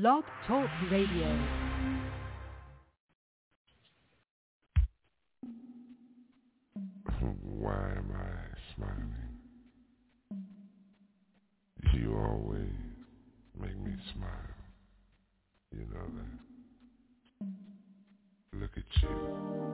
Blog Talk Radio. Why am I smiling? You always make me smile. You know that. Look at you.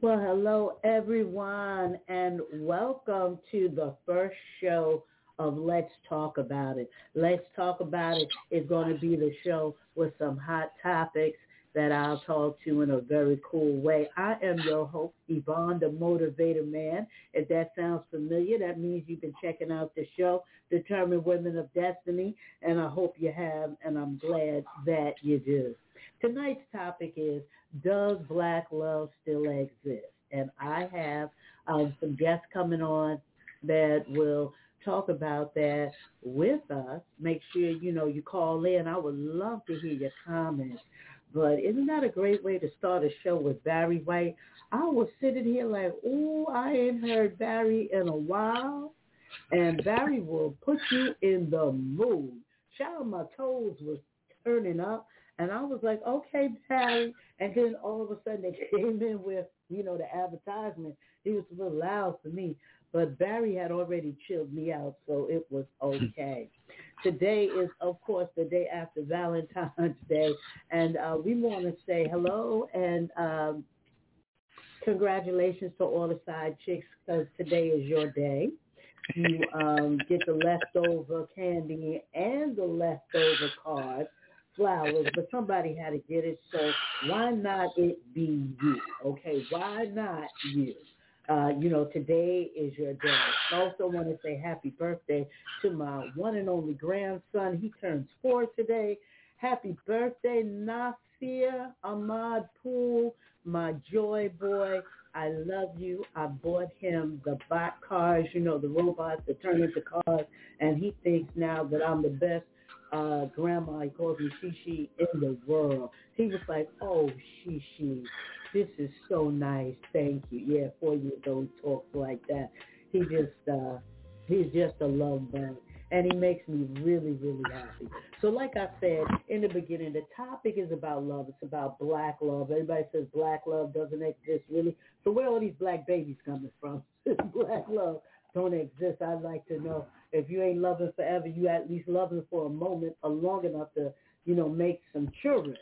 Well, hello everyone, and welcome to the first show of Let's Talk About It. Let's Talk About It is going to be the show with some hot topics that I'll talk to in a very cool way. I am your host, Yvonne, the Motivator Man. If that sounds familiar, that means you've been checking out the show, Determined Women of Destiny, and I hope you have, and I'm glad that you do. Tonight's topic is, does black love still exist? And I have um, some guests coming on that will talk about that with us. Make sure, you know, you call in. I would love to hear your comments. But isn't that a great way to start a show with Barry White? I was sitting here like, oh, I ain't heard Barry in a while. And Barry will put you in the mood. Child, my toes was turning up. And I was like, okay, Barry. And then all of a sudden they came in with, you know, the advertisement. It was a little loud for me. But Barry had already chilled me out, so it was okay. Today is, of course, the day after Valentine's Day. And uh, we want to say hello and um, congratulations to all the side chicks because today is your day. You um, get the leftover candy and the leftover cards flowers, but somebody had to get it. So why not it be you? Okay, why not you? Uh, you know, today is your day. I also want to say happy birthday to my one and only grandson. He turns four today. Happy birthday, Nasir Ahmad Pool, my joy boy. I love you. I bought him the bot cars, you know, the robots that turn into cars, and he thinks now that I'm the best uh, grandma. He calls me Shishi in the world. He was like, oh, Shishi, this is so nice. Thank you. Yeah, four years old talks like that. He just, uh, he's just a love bug and he makes me really, really happy. So like I said in the beginning, the topic is about love. It's about black love. Everybody says black love doesn't exist really. So where are all these black babies coming from? black love don't exist. I'd like to know if you ain't loving forever, you at least loving for a moment or long enough to, you know, make some children.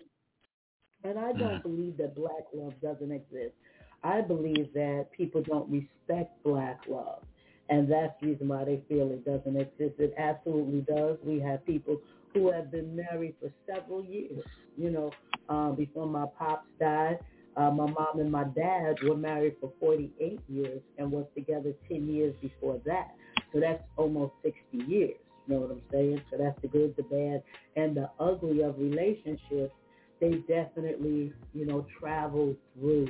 And I don't mm. believe that black love doesn't exist. I believe that people don't respect black love and that's the reason why they feel it doesn't exist. It absolutely does. We have people who have been married for several years. You know, uh, before my pops died, uh, my mom and my dad were married for 48 years and was together 10 years before that. So that's almost 60 years. You know what I'm saying? So that's the good, the bad, and the ugly of relationships. They definitely, you know, travel through.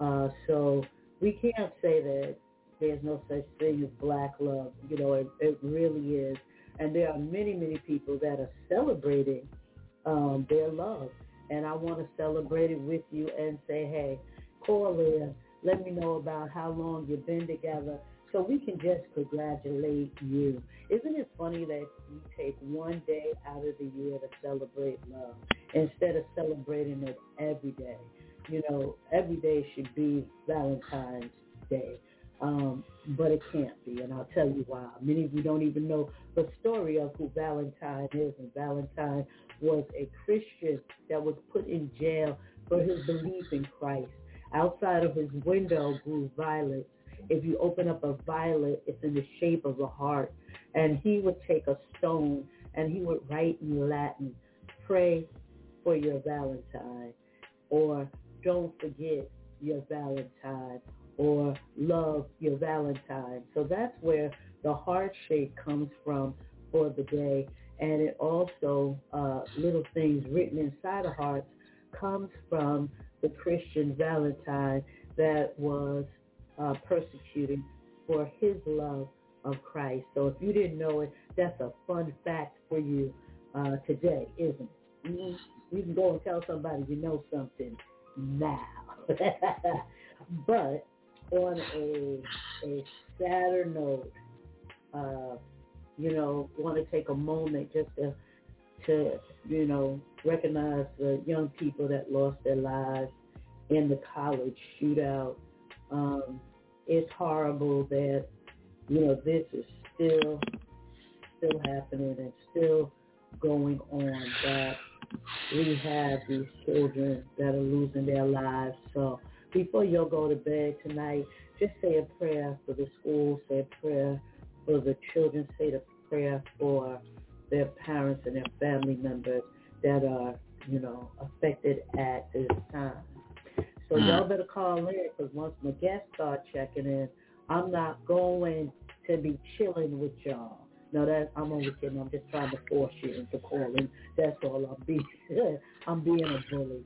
Uh, so we can't say that there's no such thing as black love. You know, it, it really is. And there are many, many people that are celebrating um, their love. And I want to celebrate it with you and say, hey, call in. Let me know about how long you've been together so we can just congratulate you. Isn't it funny that you take one day out of the year to celebrate love instead of celebrating it every day? You know, every day should be Valentine's Day. Um, but it can't be, and I'll tell you why. Many of you don't even know the story of who Valentine is, and Valentine was a Christian that was put in jail for his belief in Christ. Outside of his window grew violets. If you open up a violet, it's in the shape of a heart. And he would take a stone and he would write in Latin, pray for your Valentine, or don't forget your Valentine, or love your Valentine. So that's where the heart shape comes from for the day. And it also, uh, little things written inside of hearts comes from the Christian Valentine that was uh, persecuted for his love of Christ. So if you didn't know it, that's a fun fact for you uh, today, isn't it? You can go and tell somebody you know something now. but on a a sadder note, uh, you know, want to take a moment just to to you know recognize the young people that lost their lives in the college shootout. Um, it's horrible that you know this is still still happening and still going on. We have these children that are losing their lives. So before you go to bed tonight, just say a prayer for the school, say a prayer for the children, say a prayer for their parents and their family members that are, you know, affected at this time. So mm. y'all better call in because once my guests start checking in, I'm not going to be chilling with y'all. No, that I'm only kidding. I'm just trying to force you into calling. That's all I'm being. I'm being a bully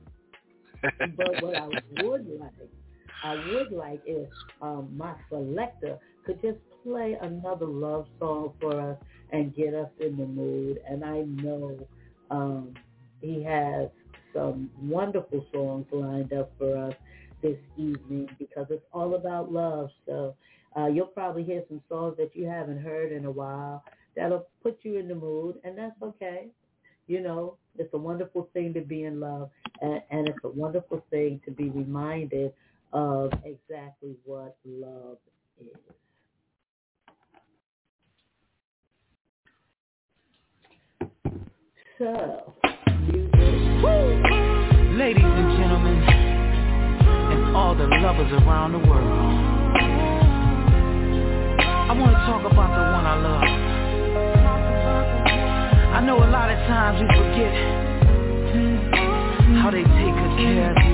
but what I would like, I would like if um, my selector could just play another love song for us and get us in the mood. And I know um, he has some wonderful songs lined up for us this evening because it's all about love. So uh, you'll probably hear some songs that you haven't heard in a while that'll put you in the mood, and that's okay. You know, it's a wonderful thing to be in love, and, and it's a wonderful thing to be reminded of exactly what love is. So, ladies and gentlemen, and all the lovers around the world, I want to talk about the one I love. I know a lot of times we forget how they take good care of you.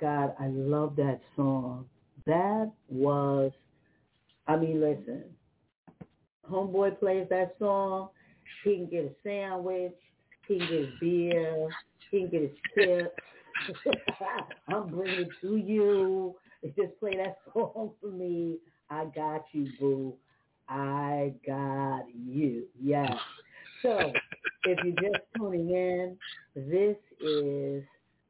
God, I love that song. That was, I mean, listen, Homeboy plays that song, he can get a sandwich, he can get a beer, he can get his tip. I'm bringing it to you. Just play that song for me. I got you, boo. I got you. Yes. So if you're just tuning in, this is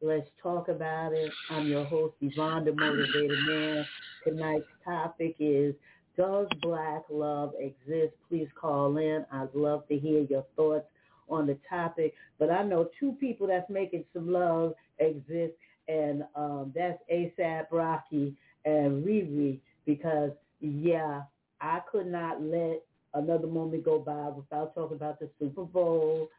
Let's Talk About It. I'm your host, Yvonne, the Motivated Man. Tonight's topic is Does Black Love Exist? Please call in. I'd love to hear your thoughts on the topic. But I know two people that's making some love exist, and um, that's ASAP Rocky and Riri because, yeah, I could not let another moment go by without talking about the Super Bowl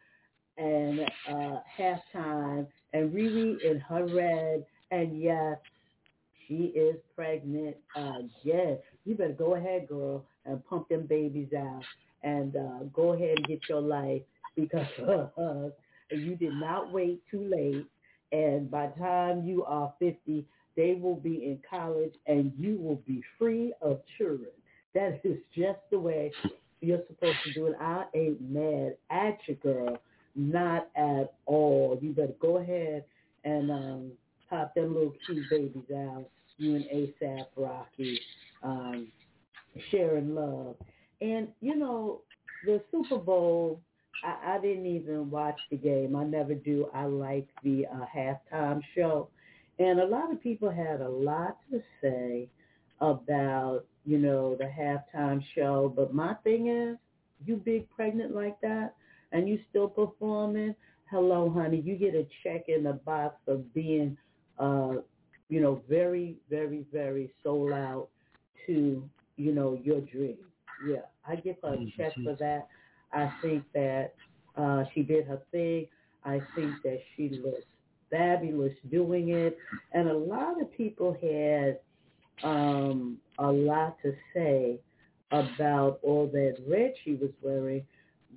and uh, halftime and Riri in her red. And yes, she is pregnant again. You better go ahead, girl, and pump them babies out. And uh, go ahead and get your life because you did not wait too late. And by the time you are 50, they will be in college and you will be free of children. That is just the way you're supposed to do it. I ain't mad at you, girl. Not at all. You better go ahead and um, pop them little cute babies out. You and ASAP Rocky, um, sharing love. And, you know, the Super Bowl, I, I didn't even watch the game. I never do. I like the uh, halftime show. And a lot of people had a lot to say about, you know, the halftime show. But my thing is, you big pregnant like that and you still performing, hello, honey, you get a check in the box of being, uh, you know, very, very, very sold out to, you know, your dream. Yeah, I give her a check for that. I think that uh, she did her thing. I think that she looks fabulous doing it. And a lot of people had um, a lot to say about all that red she was wearing,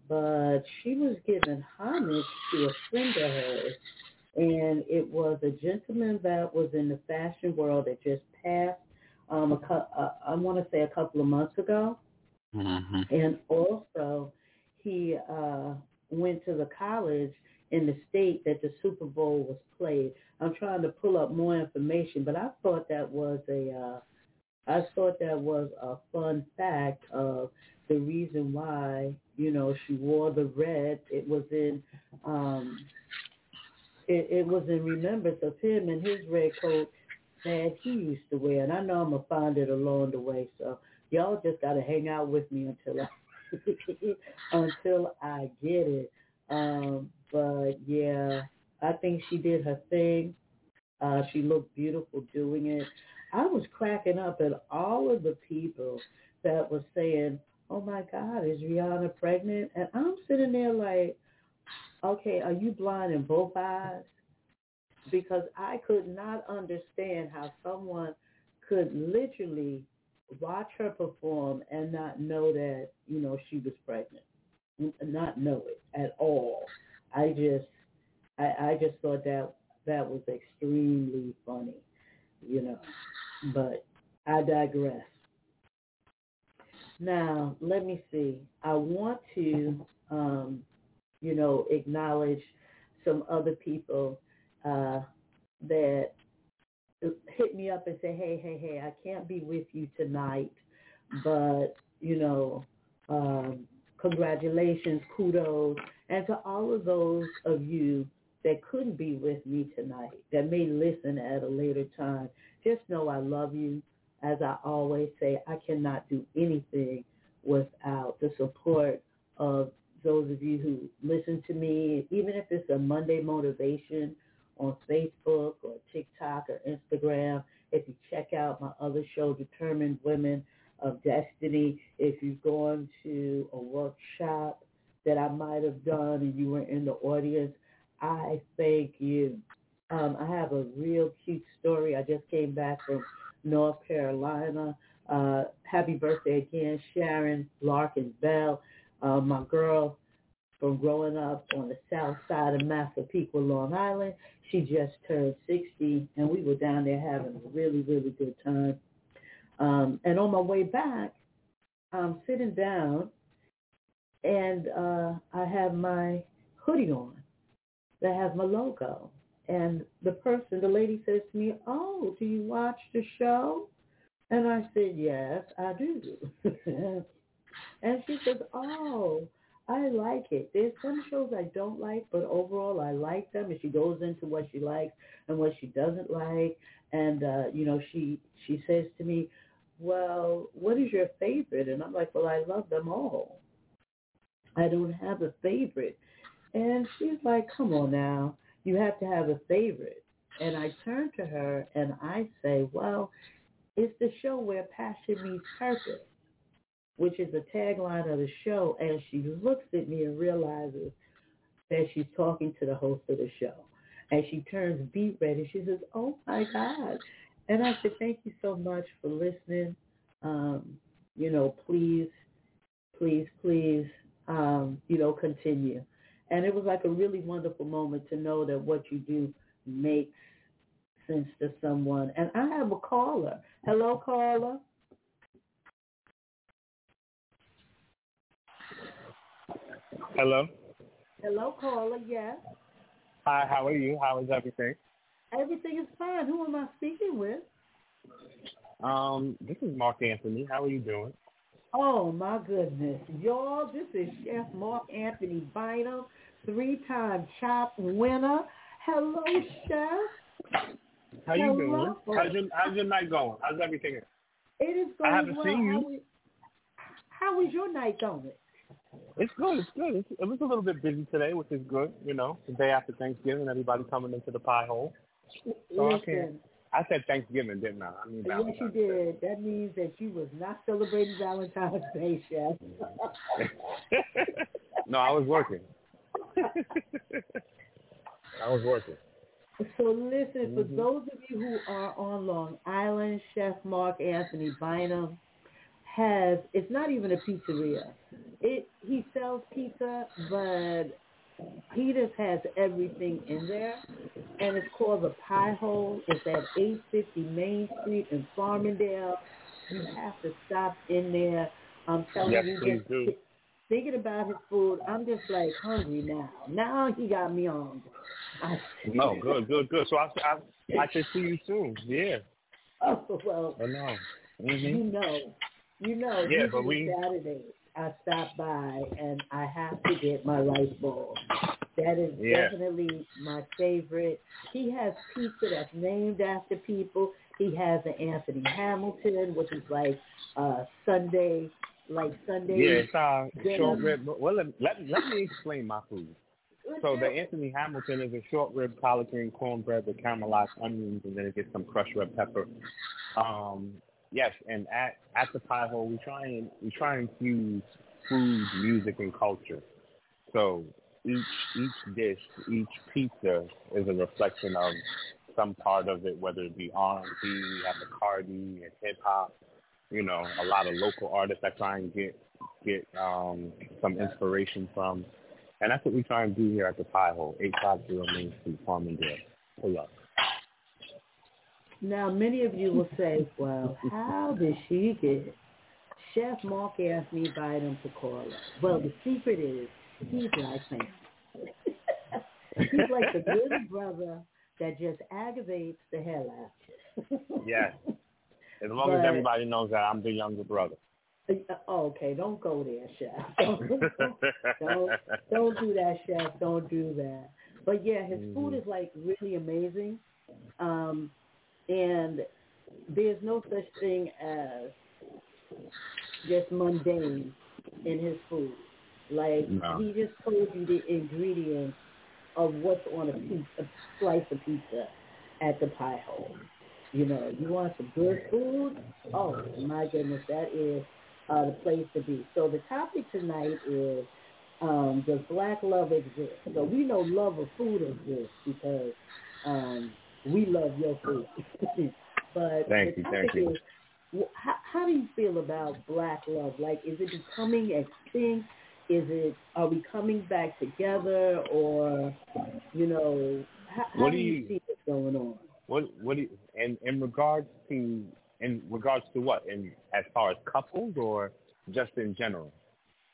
but she was giving homage to a friend of hers. And it was a gentleman that was in the fashion world that just passed, um, a, uh, I want to say a couple of months ago. Mm-hmm. And also, he uh, went to the college in the state that the Super Bowl was played. I'm trying to pull up more information, but I thought that was a, uh, I thought that was a fun fact of the reason why you know she wore the red. It was in, um, it, it was in remembrance of him and his red coat that he used to wear. And I know I'm gonna find it along the way, so y'all just gotta hang out with me until I until I get it. Um, but yeah, I think she did her thing. Uh, she looked beautiful doing it. I was cracking up at all of the people that were saying, "Oh my God, is Rihanna pregnant?" And I'm sitting there like, "Okay, are you blind in both eyes?" Because I could not understand how someone could literally watch her perform and not know that you know she was pregnant, not know it at all. I just, I, I just thought that that was extremely funny, you know. But I digress. Now let me see. I want to, um, you know, acknowledge some other people uh, that hit me up and say, hey, hey, hey, I can't be with you tonight, but, you know, um, congratulations, kudos, and to all of those of you that couldn't be with me tonight, that may listen at a later time, just know I love you. As I always say, I cannot do anything without the support of those of you who listen to me, even if it's a Monday motivation on Facebook or TikTok or Instagram. If you check out my other show, Determined Women of Destiny, if you've gone to a workshop that I might have done and you were in the audience, I thank you. Um, I have a real cute story. I just came back from North Carolina. Uh, happy birthday again, Sharon Larkin Bell, uh, my girl from growing up on the south side of Massapequa, Long Island. She just turned 60, and we were down there having a really, really good time. Um, and on my way back, I'm sitting down, and uh, I have my hoodie on that has my logo. And the person, the lady says to me, oh, do you watch the show? And I said, yes, I do. and she says, oh, I like it. There's some shows I don't like, but overall I like them. And she goes into what she likes and what she doesn't like. And, uh, you know, she, she says to me, well, what is your favorite? And I'm like, well, I love them all. I don't have a favorite. And she's like, come on now, you have to have a favorite. And I turn to her and I say, well, it's the show where passion meets purpose which is the tagline of the show, and she looks at me and realizes that she's talking to the host of the show. And she turns beat red and she says, oh my God. And I said, thank you so much for listening. Um, you know, please, please, please, um, you know, continue. And it was like a really wonderful moment to know that what you do makes sense to someone. And I have a caller. Hello, caller. Hello. Hello, caller. Yes. Hi. How are you? How is everything? Everything is fine. Who am I speaking with? Um, this is Mark Anthony. How are you doing? Oh my goodness, y'all! This is Chef Mark Anthony Bynum, three-time Chopped winner. Hello, Chef. How you doing? How's your How's your night going? How's everything? It is going I haven't well. seen you. How, is, how is your night going? It's good. It's good. It's, it was a little bit busy today, which is good. You know, the day after Thanksgiving, everybody coming into the pie hole. So Listen, I said Thanksgiving, didn't I? I mean yes, you Valentine's did. That means that you was not celebrating Valentine's Day, Chef. No, I was working. I was working. So listen, for Mhm. those of you who are on Long Island, Chef Mark Anthony Bynum has it's not even a pizzeria. It he sells pizza, but he just has everything in there, and it's called the Pie Hole. It's at 850 Main Street in Farmingdale. You have to stop in there. I'm telling Yes, you, just do. thinking about his food, I'm just like hungry now. Now he got me hungry. I, No, good, good, good. So I, I, I should see you soon. Yeah. Oh well, I know. hmm you know, you know. Yeah, but we- Saturday I stop by and I have to get my rice ball. That is Yeah. definitely my favorite. He has pizza that's named after people. He has an Anthony Hamilton, which is like uh Sunday, like Sunday. Yeah, it's uh, dinner. short rib. Well, let, let, let me explain my food. So the Anthony Hamilton is a short rib collard green cornbread with caramelized onions, and then it gets some crushed red pepper. Um, yes, and at at the pie hole, we try and we try and fuse food, music, and culture. So each each dish, each pizza is a reflection of some part of it, whether it be R and B, we have the Cardi and hip hop. You know, a lot of local artists I try and get get um, some inspiration from. And that's what we try and do here at the Pie Hole, 850 Main Street, Farmingdale. Pull up. Now, many of you will say, well, how did she get Chef Mark Anthony Bynum to call her? Well, the secret is he's like family. he's like the good brother that just aggravates the hell out of you. Yes. As long as everybody knows that I'm the younger brother. Oh, okay, don't go there, Chef. Don't, don't, don't do that, Chef. Don't do that. But yeah, his food Mhm. is like really amazing. Um, and there's no such thing as just mundane in his food. Like No. he just told you the ingredients of what's on a piece, a slice of pizza at the pie hole. You know, you want some good food? Oh my goodness, that is uh, the place to be. So the topic tonight is um, does black love exist? So we know love of food exists because um, we love your food. but Thank you, thank you. is how, how do you feel about black love? Like, is it becoming extinct? is it are we coming back together or you know how, how What do you you- see what's going on? What what do you, in in regards to in regards to what? In as far as couples or just in general?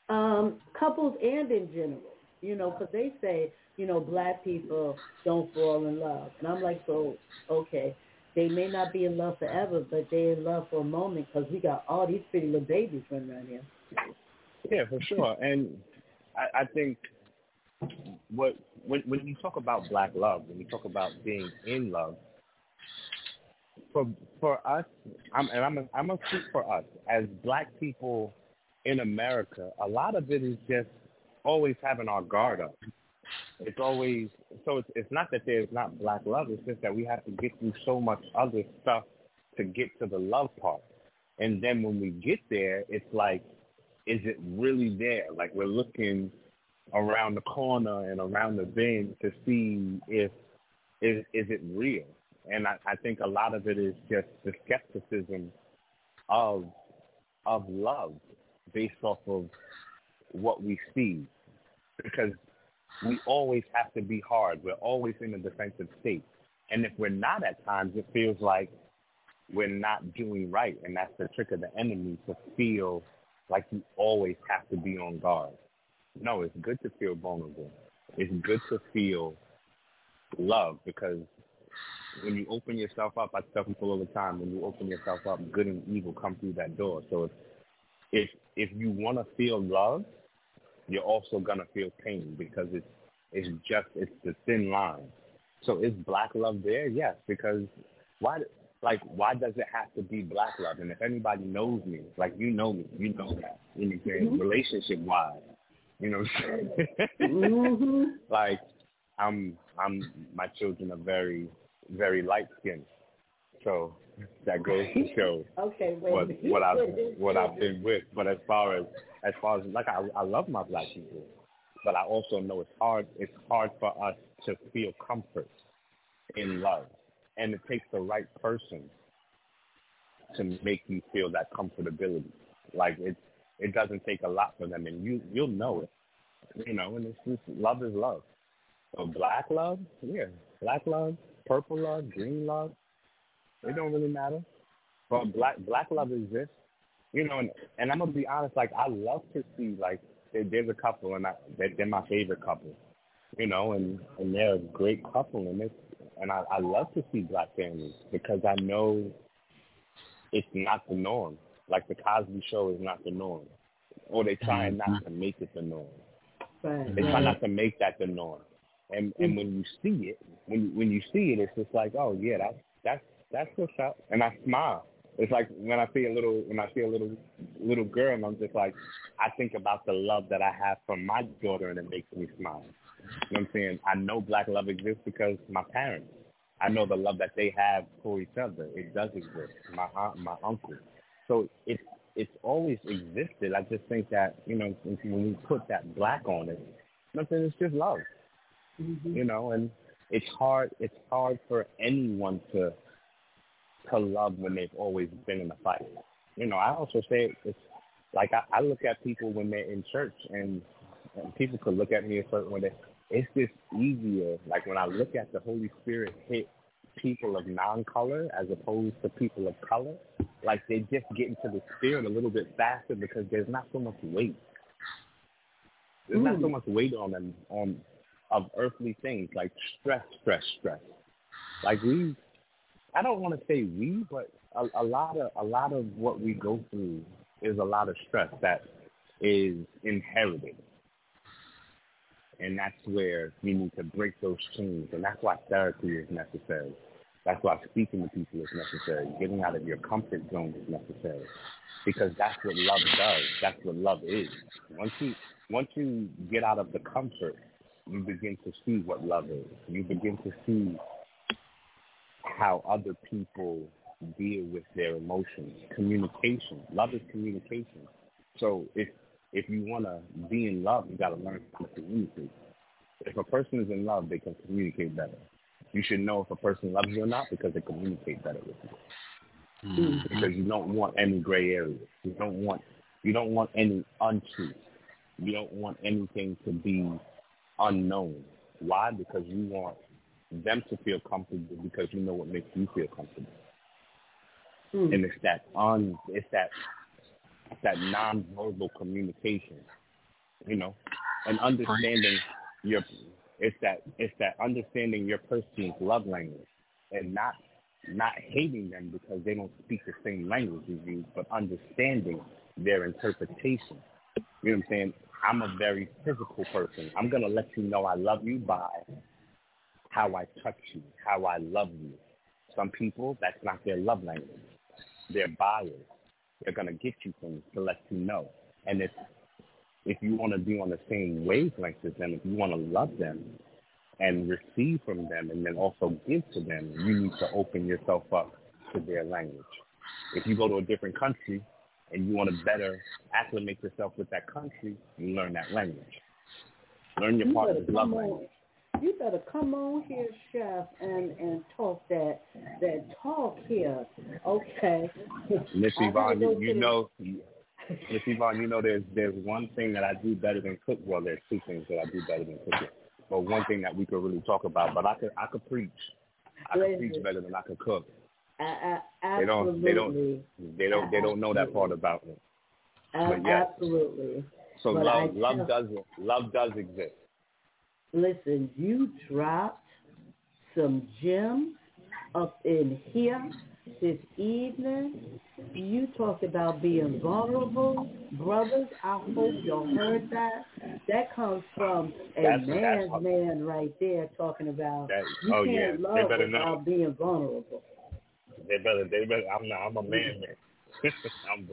Um, couples and in general, you know, because they say, you know, black people don't fall in love. And I'm like, so, okay, they may not be in love forever, but they're in love for a moment because we got all these pretty little babies running around here. Yeah, for sure. And I, I think what when when you talk about black love, when you talk about being in love, for for us, I'm and I'm a, I'm gonna speak for us as black people in America. A lot of it is just always having our guard up. It's always so. It's it's not that there's not black love. It's just that we have to get through so much other stuff to get to the love part. And then when we get there, it's like is it really there? Like we're looking around the corner and around the bend to see if is is it real? And I, I think a lot of it is just the skepticism of of love based off of what we see. Because we always have to be hard. We're always in a defensive state. And if we're not at times it feels like we're not doing right and that's the trick of the enemy to feel like you always have to be on guard. No, it's good to feel vulnerable. It's good to feel love because when you open yourself up, I tell people all the time, when you open yourself up, good and evil come through that door. So if if if you want to feel love, you're also gonna feel pain because it's it's just it's the thin line. So is black love there? Yes, because why like why does it have to be black love? And if anybody knows me, like you know me, you know that. You know, Mhm. relationship wise. You know what I'm saying? hmm like I'm I'm my children are very very light skinned. So that goes to show Okay, wait. what what I've what I've been with. But as far as as far as like I I love my black people, but I also know it's hard it's hard for us to feel comfort in love, and it takes the right person to make you feel that comfortability. Like it it doesn't take a lot for them, and you you'll know it. You know, and it's just love is love. So black love, yeah, black love, purple love, green love, it don't really matter. But black black love exists, you know. And, and I'm gonna be honest, like I love to see like there, there's a couple, and I, they're, they're my favorite couple, you know, and and they're a great couple, and it's and I, I love to see black families because I know it's not the norm. Like the Cosby Show is not the norm, or they try not mm-hmm. to make it the norm. Right, They try not to make that the norm. And and when you see it, when when you see it, it's just like, oh yeah, that's that's that's what's up. And I smile. It's like when I see a little when I see a little little girl, and I'm just like, I think about the love that I have for my daughter, and it makes me smile. You know what I'm saying? I know black love exists because my parents. I know the love that they have for each other. It does exist. My aunt, my uncle. So it's it's always existed. I just think that you know when we put that black on it, nothing. It's just love Mhm. you know, and it's hard. It's hard for anyone to to love when they've always been in a fight. You know, I also say it's like I, I look at people when they're in church, and, and people could look at me a certain way. It's just easier. Like when I look at the Holy Spirit hit people of non-color as opposed to people of color, like they just get into the spirit a little bit faster because there's not so much weight. There's not so hmm. much weight on them on of earthly things like stress, stress, stress. Like we, I don't want to say we, but a, a lot of a lot of what we go through is a lot of stress that is inherited, and that's where we need to break those chains, and that's why therapy is necessary. That's why speaking to people is necessary. Getting out of your comfort zone is necessary, because that's what love does. That's what love is. Once you once you get out of the comfort you begin to see what love is. You begin to see how other people deal with their emotions. Communication. Love is communication. So if if you want to be in love, you got to learn how to communicate. If a person is in love, they can communicate better. You should know if a person loves you or not because they communicate better with you. Mm-hmm. Because you don't want any gray areas. You don't want you don't want any untruth. You don't want anything to be unknown. Why? Because you want them to feel comfortable because you know what makes you feel comfortable. Mm. And it's that un it's that it's that nonverbal communication. You know, and understanding your it's that it's that understanding your person's love language and not not hating them because they don't speak the same language as you, but understanding their interpretation. You know what I'm saying? I'm a very physical person. I'm gonna let you know I love you by how I touch you, how I love you. Some people, that's not their love language. They're buyers. They're gonna get you things to let you know. And if if you want to be on the same wavelength as them, if you want to love them and receive from them and then also give to them, you need to open yourself up to their language. If you go to a different country and you want to better acclimate yourself with that country, you learn that language. Learn your You partner's love language. You better come on here, chef, and and talk that that talk here. Okay. Miss Yvonne, you, you know, Miss Yvonne, you know, there's there's one thing that I do better than cook. Well, there's two things that I do better than cooking. But one thing that we could really talk about. But I could I could preach. I could preach better than I could cook. I, I, They don't- they don't- They don't they don't know that part about me. But yes. Absolutely. So But love love does love does exist. Listen, you dropped some gems up in here this evening. You talked about being vulnerable. Brothers, I hope you heard that. That comes from a That's- man's that's- man right there talking about That, you oh can't yeah, love without know. being vulnerable. They better they better. I'm not. I'm a man man. I'm,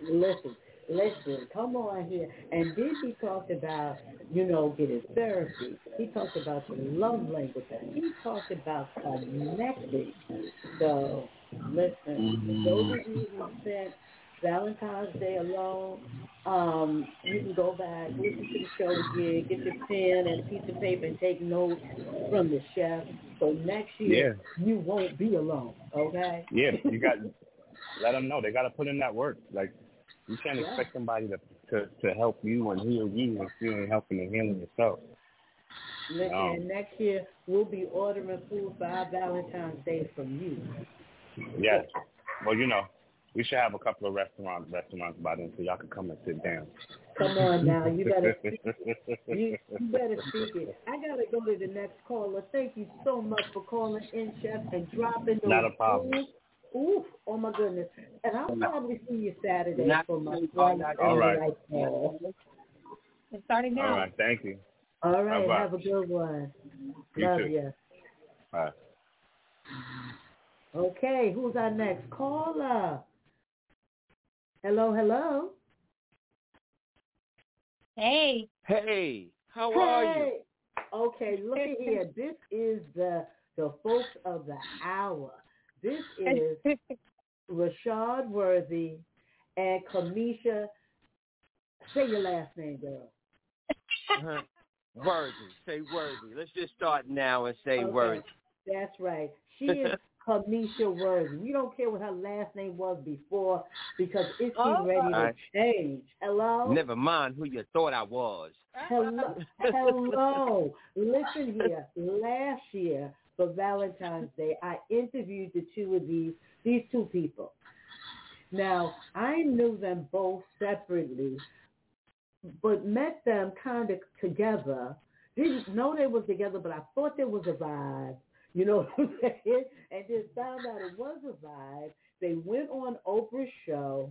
Listen, listen, come on here. And then he talked about, you know, getting therapy. He talked about the love language. He talked about connecting. So, listen, those of you who spent Valentine's Day alone, um, you can go back, listen to the show again, get your pen and a piece of paper and take notes from the chef. So next year, yeah. you won't be alone, okay? yeah, you got. let them know they got to put in that work. Like you can't Yeah. expect somebody to to to help you and heal you if you ain't helping and healing yourself. Listen, and um, next year we'll be ordering food for our Valentine's Day from you. Yes. Well, you know, we should have a couple of restaurants restaurants by then so y'all can come and sit down. Come on now, you better speak, you, you better speak it. I gotta go to the next caller. Thank you so much for calling in, Chef, and dropping those. Not a problem. Oof, oof, oh my goodness. And I'll probably see you Saturday Not- for my flight. All right. All It's starting now. right, thank you. All right, Bye-bye. have a good one. You Love too. you. All right. Okay, who's our next caller? Hello, hello. Hey. Hey, how are you? Hey. Okay, look at here. This is the the folks of the hour. This is Rashad Worthy and Kamisha. Say your last name, girl. Uh-huh. Worthy. Say worthy. Let's just start now and say Okay, worthy. That's right. She is Kamisha Worthy. We don't care what her last name was before because it's Oh. ready to Alright. change. Hello? Never mind who you thought I was. Hello, hello. Listen here. Last year for Valentine's Day, I interviewed the two of these these two people. Now I knew them both separately, but met them kind of together. Didn't know they was together, but I thought there was a vibe. You know what I'm saying? And then found out it was a vibe. They went on Oprah's show,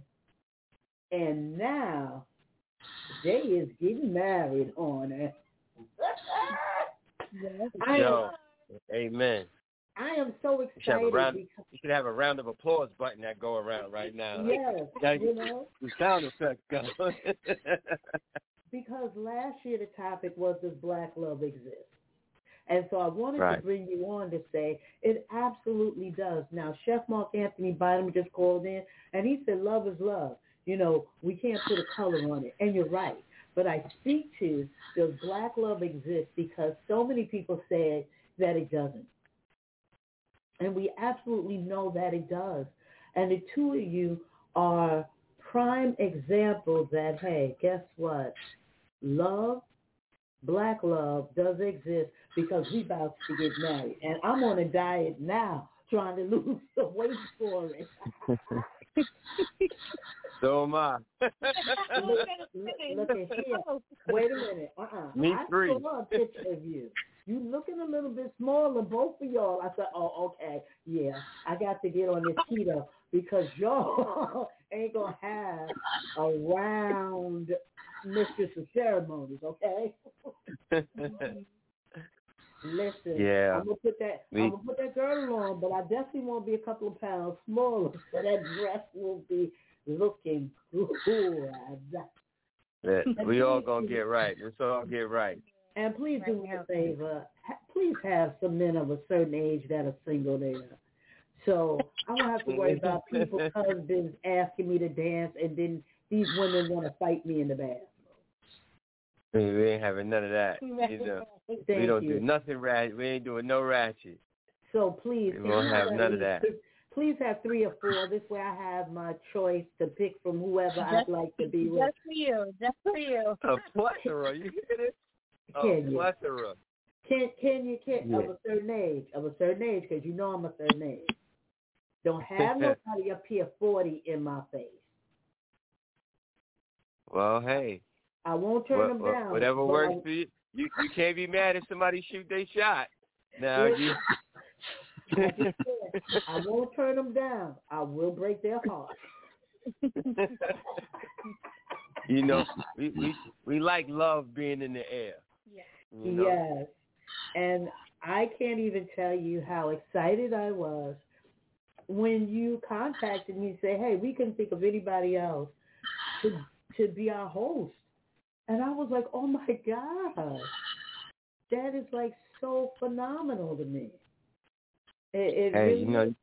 and now they is getting married on it. I am, Yo, amen. I am so You should have a excited round. because You should have a round of applause button that go around right now. yes, Thank you know, The sound effect go. because last year the topic was does black love exist? And so I wanted Right. to bring you on to say it absolutely does. Now, Chef Marc Anthony Bynum just called in and he said love is love. You know, we can't put a color on it. And you're right. But I speak to does black love exist because so many people said that it doesn't. And we absolutely know that it does. And the two of you are prime example that, hey, guess what? Love, black love does exist because we about to get married. And I'm on a diet now trying to lose the weight for it. So am I. look, look, look at here. Wait a minute. Uh-uh. Me I three. saw a picture of you. You looking a little bit smaller, both of y'all. I said, oh, okay, yeah, I got to get on this keto because y'all ain't gonna have a round mistress of ceremonies, okay? Listen, Yeah. I'm gonna put that. Me- I'm gonna put that girdle on, but I definitely won't be a couple of pounds smaller, so that dress will be looking good. Yeah, we all gonna get right. Let's all get right. And please do me a favor. Please have some men of a certain age that are single there. So I don't have to worry about people's husbands asking me to dance and then these women want to fight me in the bathroom. We we ain't having none of that. You we don't you. do nothing ratchet. We ain't doing no ratchet. So please, We can won't have none of that. Please have three or four. This way I have my choice to pick from whoever I'd like to be with. Just for you. Just for you. A plethora. You hear this? A Can you? plethora. Can can you can of a certain age of a certain age because you know I'm a certain age. Don't have nobody up here forty in my face. Well, hey, I won't turn what- them what- down. whatever works I- for you. You you can't be mad if somebody shoot their shot. Now you. like I said, I won't turn them down. I will break their heart. you know, we, we we like love being in the air. Yeah. You know? Yes. And I can't even tell you how excited I was when you contacted me and say, hey, we couldn't think of anybody else to to be our host. And I was like, oh my God. That is like so phenomenal to me. It, it Hey, really you know,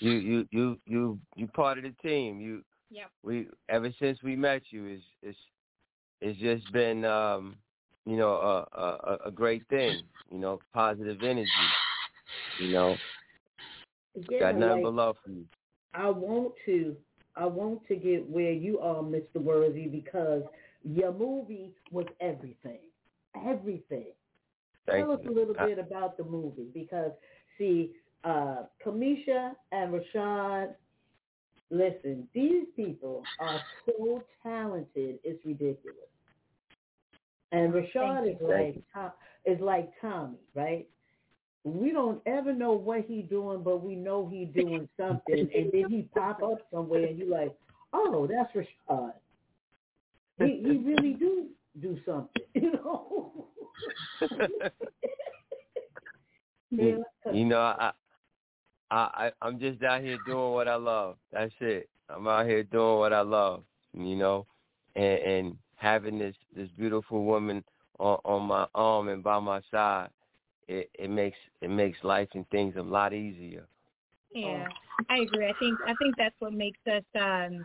you you you you you part of the team. You Yep. we ever since we met you is it's it's just been um you know a, a a great thing. You know, positive energy. You know, yeah, got nothing like, but love for you. I want to I want to get where you are, Mr. Worthy, because your movie was everything. Everything. Thank Tell us a little I- bit about the movie because see, uh Kamisha and Rashad, listen, these people are so talented, it's ridiculous. And Rashad is like Tom, is like Tommy, right? We don't ever know what he doing, but we know he doing something, and then he pop up somewhere, and you're like, oh, that's Rashad. He he really do do something, you know. you, you know, I, I, I, I'm just out here doing what I love. That's it. I'm out here doing what I love. You know, and, and having this this beautiful woman on, on my arm and by my side, it, it makes it makes life and things a lot easier. Yeah, I agree. I think I think that's what makes us um,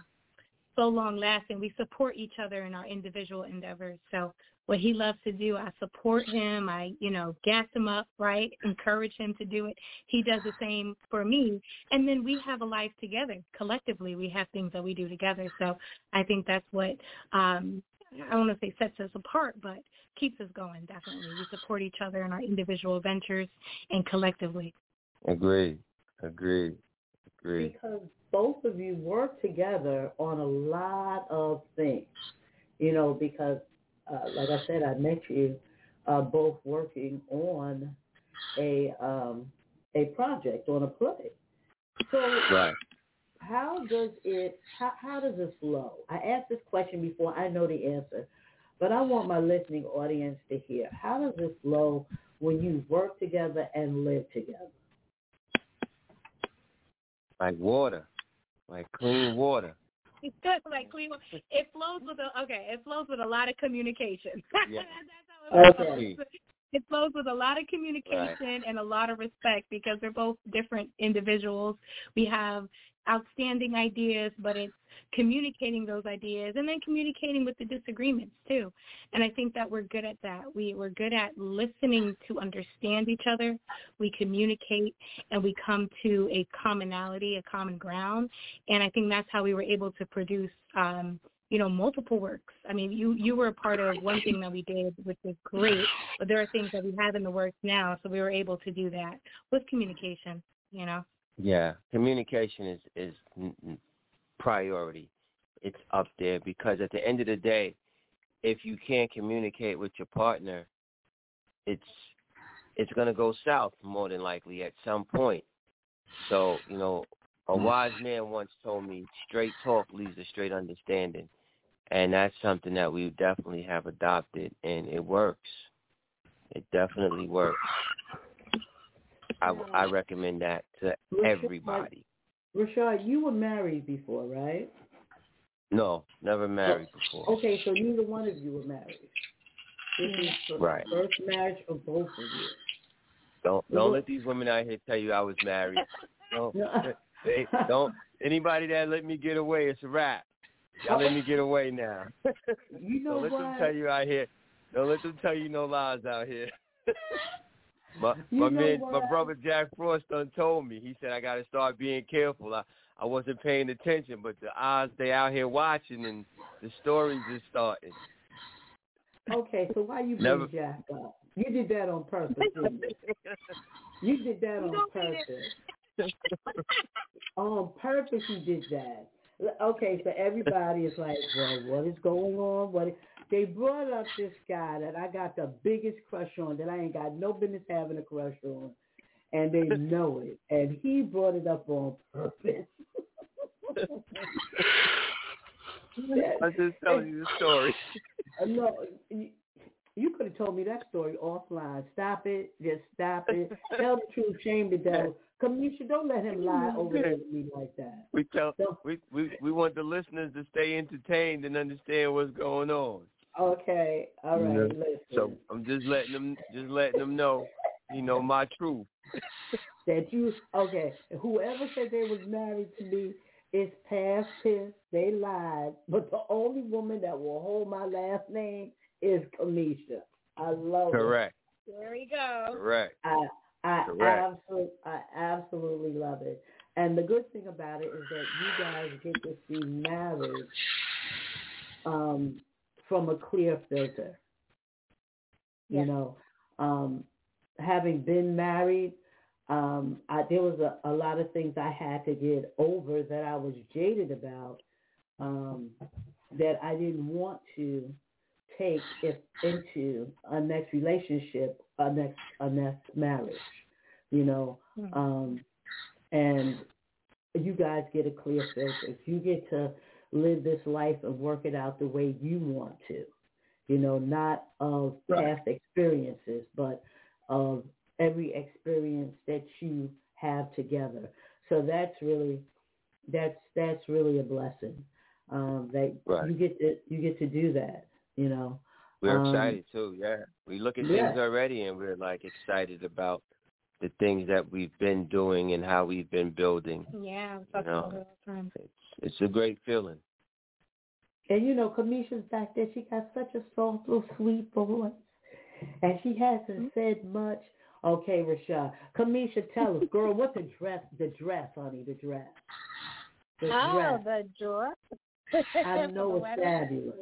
so long lasting. We support each other in our individual endeavors. So what he loves to do, I support him. I you know gas him up, right? Encourage him to do it. He does the same for me, and then we have a life together. Collectively, we have things that we do together. So I think that's what um, I don't want to say sets us apart, but keeps us going. Definitely, we support each other in our individual ventures and collectively. Agreed. Agreed. Agreed. because both of you work together on a lot of things. You know, because uh, like I said, I met you uh, both working on a um, a project on a play. So Right. How does it how, how does this flow? I asked this question before. I know the answer, but I want my listening audience to hear. How does this flow when you work together and live together? Like water. Like clean water. It's like clean. water. It flows with a okay. It flows with a lot of communication. Yeah. That's how it Okay. flows. it flows with a lot of communication Right. and a lot of respect because they're both different individuals. We have outstanding ideas, but it's communicating those ideas and then communicating with the disagreements too. And I think that we're good at that. We we're good at listening to understand each other. We communicate and we come to a commonality, a common ground. And I think that's how we were able to produce um you know, multiple works. I mean, you you were a part of one thing that we did, which was great, but there are things that we have in the works now, so we were able to do that with communication. You know. Yeah, communication is is priority. It's up there because at the end of the day, if you can't communicate with your partner, it's it's going to go south more than likely at some point. So, you know, a mm. wise man once told me, straight talk leads to straight understanding. And that's something that we definitely have adopted and it works. It definitely works. I, I recommend that to everybody. Rashad, you were married before, right? No, never married before. Okay, so neither one of you were married. This is the Right. first marriage of both of you. Don't don't let these women out here tell you I was married. Don't they, don't anybody that let me get away, it's a wrap. Y'all let me get away now. You know don't let them tell you out here. Don't let them tell you no lies out here. my my know man, my brother Jack Frost done told me. He said I got to start being careful. I I wasn't paying attention, but the odds they out here watching and the stories is starting. Okay, so why you bring Never- Jack up? You did that on purpose, didn't you? You did that on purpose. on purpose you did that. Okay, so everybody is like, well, what is going on? What is... They brought up this guy that I got the biggest crush on that I ain't got no business having a crush on, and they know it. And he brought it up on purpose. I'm just telling you the story. No, you, could have told me that story offline. Stop it. Just stop it. Tell the truth. Shame the devil. Kamisha, don't let him lie over me like that. We tell we, we we want the listeners to stay entertained and understand what's going on. Okay. All right. Yeah. Listen. So I'm just letting them just letting them know, you know, my truth. that you okay. Whoever said they was married to me is past tense. They lied. But the only woman that will hold my last name is Kamisha. I love Correct. There we go. Correct. I I Correct. absolutely I absolutely love it. And the good thing about it is that you guys get to see marriage um, from a clear filter. You know, um, having been married, um, I, there was a, a lot of things I had to get over that I was jaded about um, that I didn't want to take if, into a next relationship, a next a next marriage. You know, Hmm. um, and you guys get a clear filter. You get to live this life and work it out the way you want to. You know, not of Right. past experiences, but of every experience that you have together. So that's really that's that's really a blessing. Um, that Right. you get to you get to do that. You know. We're Um, excited too, yeah. We look at yeah. things already and we're like excited about the things that we've been doing and how we've been building. Yeah, we You know. all the time. It's it's a great feeling. And you know, Kamisha's back there. She got such a soft, little sweet voice, and she hasn't said much. Okay, Rashad. Kamisha, tell us, girl, what the dress? The dress, honey, the dress. The Oh, dress. the drawer. I know it's fabulous.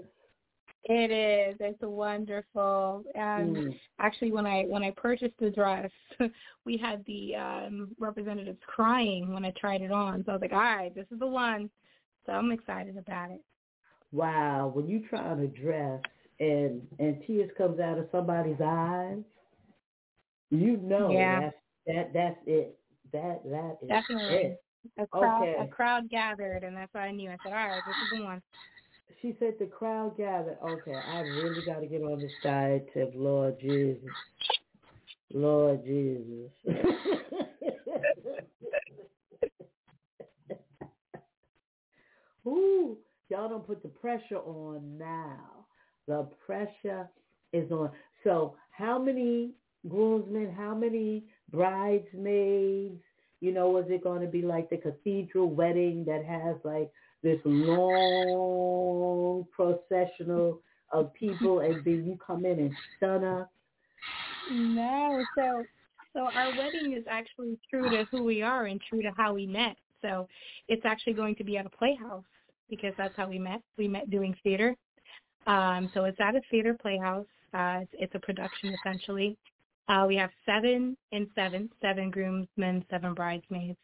It is. It's wonderful. Um, Mm. Actually, when I when I purchased the dress, we had the um, representatives crying when I tried it on. So I was like, all right, this is the one. So I'm excited about it. Wow, when you try on a dress and and tears comes out of somebody's eyes, you know Yeah. that's that that's it. That that is Definitely. it. A crowd, Okay. a crowd gathered, and that's what I knew. I said, all right, this is the one. She said the crowd gathered. Okay, I really got to get on this diet tip. Lord Jesus. Lord Jesus. Ooh, y'all don't put the pressure on now. The pressure is on. So how many groomsmen, how many bridesmaids, you know, was it going to be like the cathedral wedding that has like this long processional of people and then you come in and stun us? No, so so our wedding is actually true to who we are and true to how we met. So it's actually going to be at a playhouse because that's how we met. We met doing theater. Um, so it's at a theater playhouse. Uh, it's, it's a production essentially. Uh, we have seven and seven, seven groomsmen, seven bridesmaids.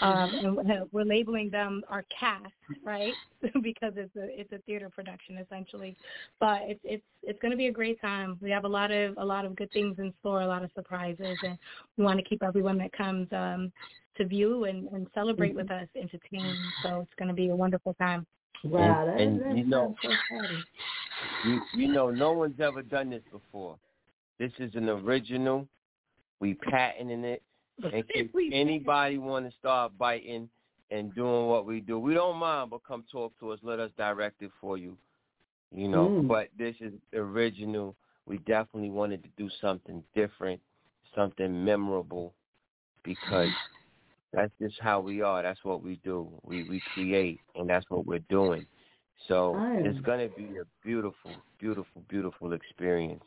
Um, and we're labeling them our cast, right? because it's a it's a theater production essentially. But it's it's it's going to be a great time. We have a lot of a lot of good things in store, a lot of surprises, and we want to keep everyone that comes um, to view and, and celebrate mm-hmm. with us entertained. So it's going to be a wonderful time. Wow, and, and you know, so you, you know, no one's ever done this before. This is an original. We patenting it. In case anybody want to start biting and doing what we do, we don't mind. But come talk to us. Let us direct it for you. You know. Mm. But this is original. We definitely wanted to do something different, something memorable, because that's just how we are. That's what we do. We we create, and that's what we're doing. So it's going to be a beautiful, beautiful, beautiful experience.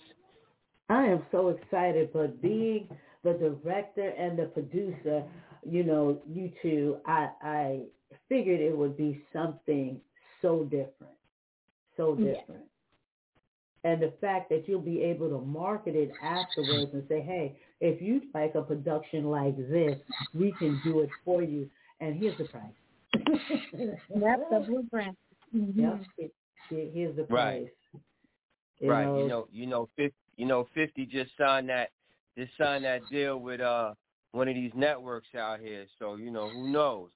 I am so excited, but being the director and the producer, you know, you two, I I figured it would be something so different, so different. Yeah. And the fact that you'll be able to market it afterwards and say, hey, if you'd like a production like this, we can do it for you. And here's the price. That's the blueprint. Mm-hmm. Yep. here's the price. Right. You right. Know, you know, you know, 50, you know, 50 just signed that just signed that deal with uh one of these networks out here. So you know, who knows?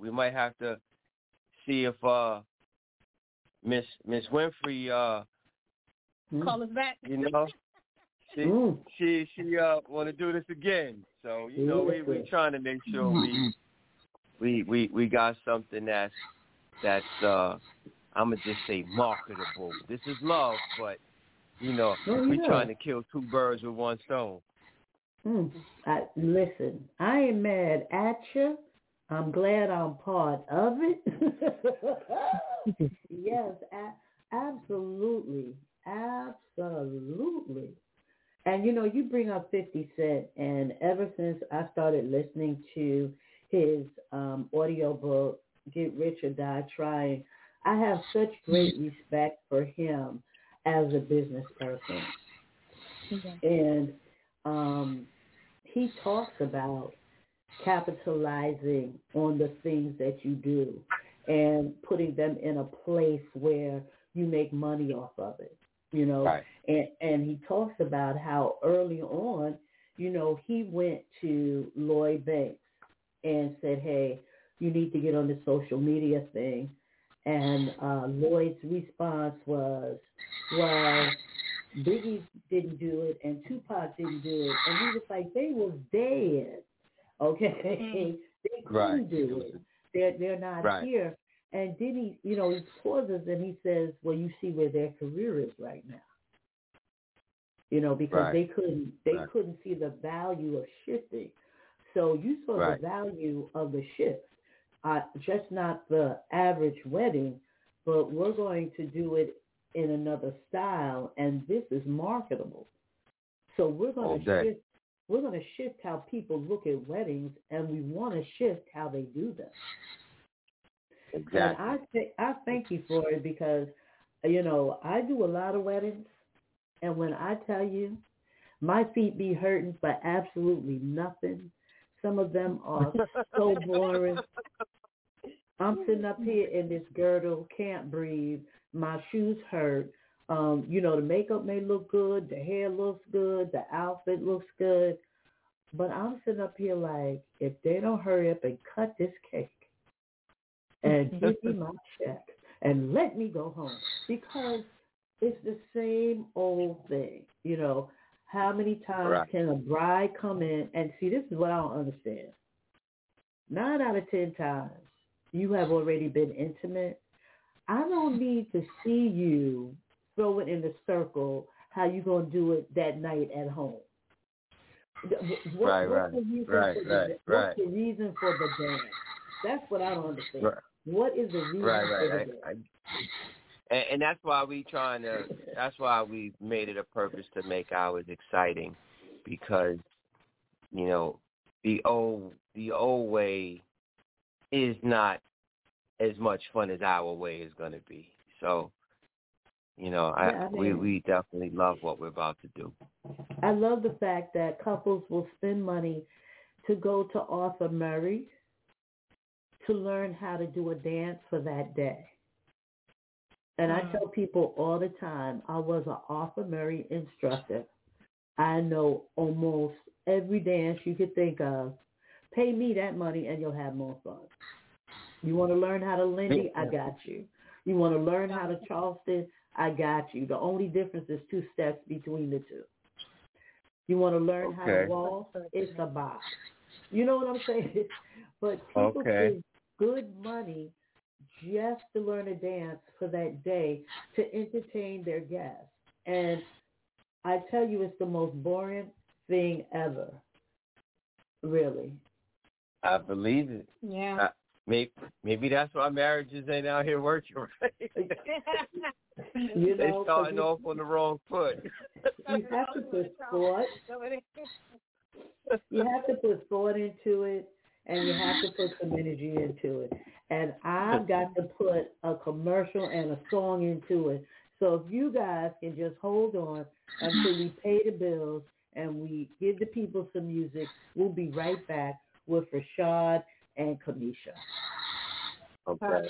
We might have to see if uh Miss Miss Winfrey uh call us back. You know, she mm. she she uh want to do this again. So you know, we we trying to make sure we we we we got something that's that's uh I'm gonna just say marketable. This is love, but you know, oh, we're trying to kill two birds with one stone. Mm. I, listen, I ain't mad at you. I'm glad I'm part of it. yes, a- absolutely, absolutely. And you know, you bring up 50 Cent, and ever since I started listening to his um, audio book, Get Rich or Die Trying, I have such great respect for him as a business person. Okay. And um, he talks about capitalizing on the things that you do and putting them in a place where you make money off of it, you know. Right. And and he talks about how early on, you know, he went to Lloyd Banks and said, "Hey, you need to get on the social media thing." And uh, Lloyd's response was, well, Biggie didn't do it and Tupac didn't do it. And he was like, they was dead. Okay? Mm-hmm. they couldn't right. do it. They're, they're not right. here. And then he, you know, he pauses and he says, well, you see where their career is right now. You know, because right. they couldn't, they couldn't see the value of shifting. So you saw the value of the shift uh, just not the average wedding, but we're going to do it in another style, and this is marketable. So we're going to shift. We're going to shift how people look at weddings, and we want to shift how they do them. Exactly. And I th- I thank you for it because, you know, I do a lot of weddings, and when I tell you, my feet be hurting for absolutely nothing. Some of them are so boring. I'm sitting up here in this girdle, can't breathe. My shoes hurt. Um, you know, the makeup may look good, the hair looks good, the outfit looks good. But I'm sitting up here like, if they don't hurry up and cut this cake and give me my check and let me go home because it's the same old thing. You know, how many times right. can a bride come in and see, this is what I don't understand. Nine out of ten times, you have already been intimate. I don't need to see you throw it in the circle, how you gonna do it that night at home. What, right, what's right, the reason right, for the, right, What's the reason for the dance? That's what I don't understand. Right. What is the reason Right, for the dance? I, I, and, and that's why we trying to. That's why we made it a purpose to make ours exciting, because you know the old the old way is not as much fun as our way is going to be. So, you know, I, Yeah, I we mean- we definitely love what we're about to do. I love the fact that couples will spend money to go to Arthur Murray to learn how to do a dance for that day. And I Mm. tell people all the time, I was an Arthur Murray instructor. I know almost every dance you could think of. Pay me that money and you'll have more fun. You want to learn how to Lindy? I got you. You want to learn how to Charleston? I got you. The only difference is two steps between the two. You want to learn how to Okay. walk? It's a box. You know what I'm saying? But people Okay. spend good money just to learn a dance for that day to entertain their guests. And I tell you, it's the most boring thing ever. Really. I believe it. Yeah. Maybe maybe that's why marriages ain't out here working right. You they know, 'cause starting off on the wrong foot. You have to put thought. You have to put thought into it, and you have to put some energy into it. And I've got to put a commercial and a song into it. So if you guys can just hold on until we pay the bills and we give the people some music, we'll be right back with Rashad and Kamisha. Okay.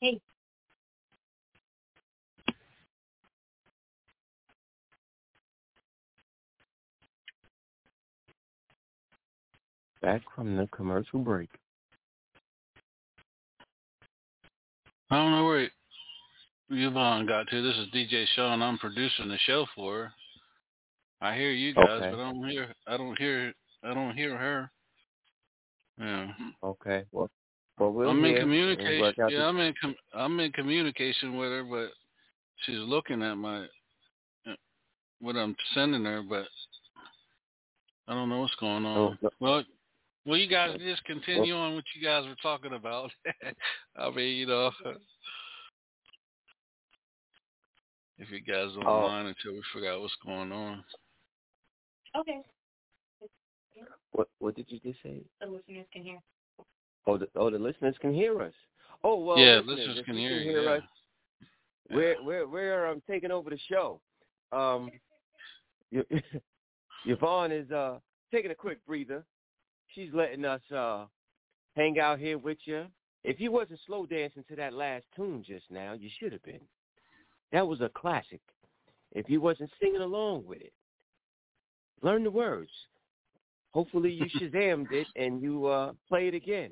Hey. Back from the commercial break. I don't know where Yvonne got to. This is DJ Sean. I'm producing the show for her. I hear you guys, Okay. but I don't hear. I don't hear. I don't hear her. Yeah. Okay. Well, well we'll I'm in communication. Yeah, the- I'm in. Com- I'm in communication with her, but she's looking at my uh, what I'm sending her, but I don't know what's going on. Oh. Well, well, you guys just continue on what you guys were talking about. I mean, you know, if you guys don't Oh. mind until we figure out what's going on. Okay. What What did you just say? The listeners can hear. Oh, the oh the listeners can hear us. Oh well, yeah, listeners, listeners can hear you. yeah. us. We're we're we're um taking over the show. Um, Yvonne is uh taking a quick breather. She's letting us uh hang out here with you. If you wasn't slow dancing to that last tune just now, you should have been. That was a classic. If you wasn't singing along with it, learn the words. Hopefully you shazammed it and you uh play it again.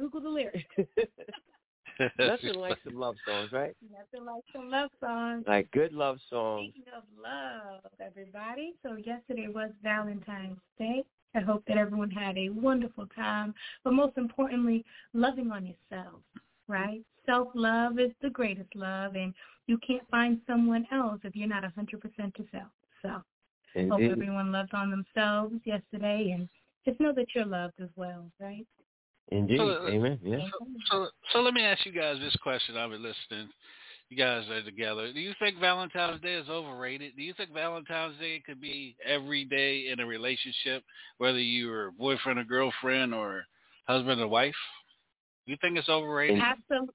Google the lyrics. Nothing like some love songs, right? Nothing like some love songs. Like good love songs. Speaking of love, everybody, so yesterday was Valentine's Day. I hope that everyone had a wonderful time, but most importantly, loving on yourself, right? Self-love is the greatest love, and you can't find someone else if you're not 100% yourself. So hope everyone loved on themselves yesterday, and just know that you're loved as well, right? Indeed. So, uh, Amen. Yeah. So, so let me ask you guys this question. I've been listening. You guys are together. Do you think Valentine's Day is overrated? Do you think Valentine's Day could be every day in a relationship, whether you're boyfriend or girlfriend or husband or wife? Do you think it's overrated? Absolutely,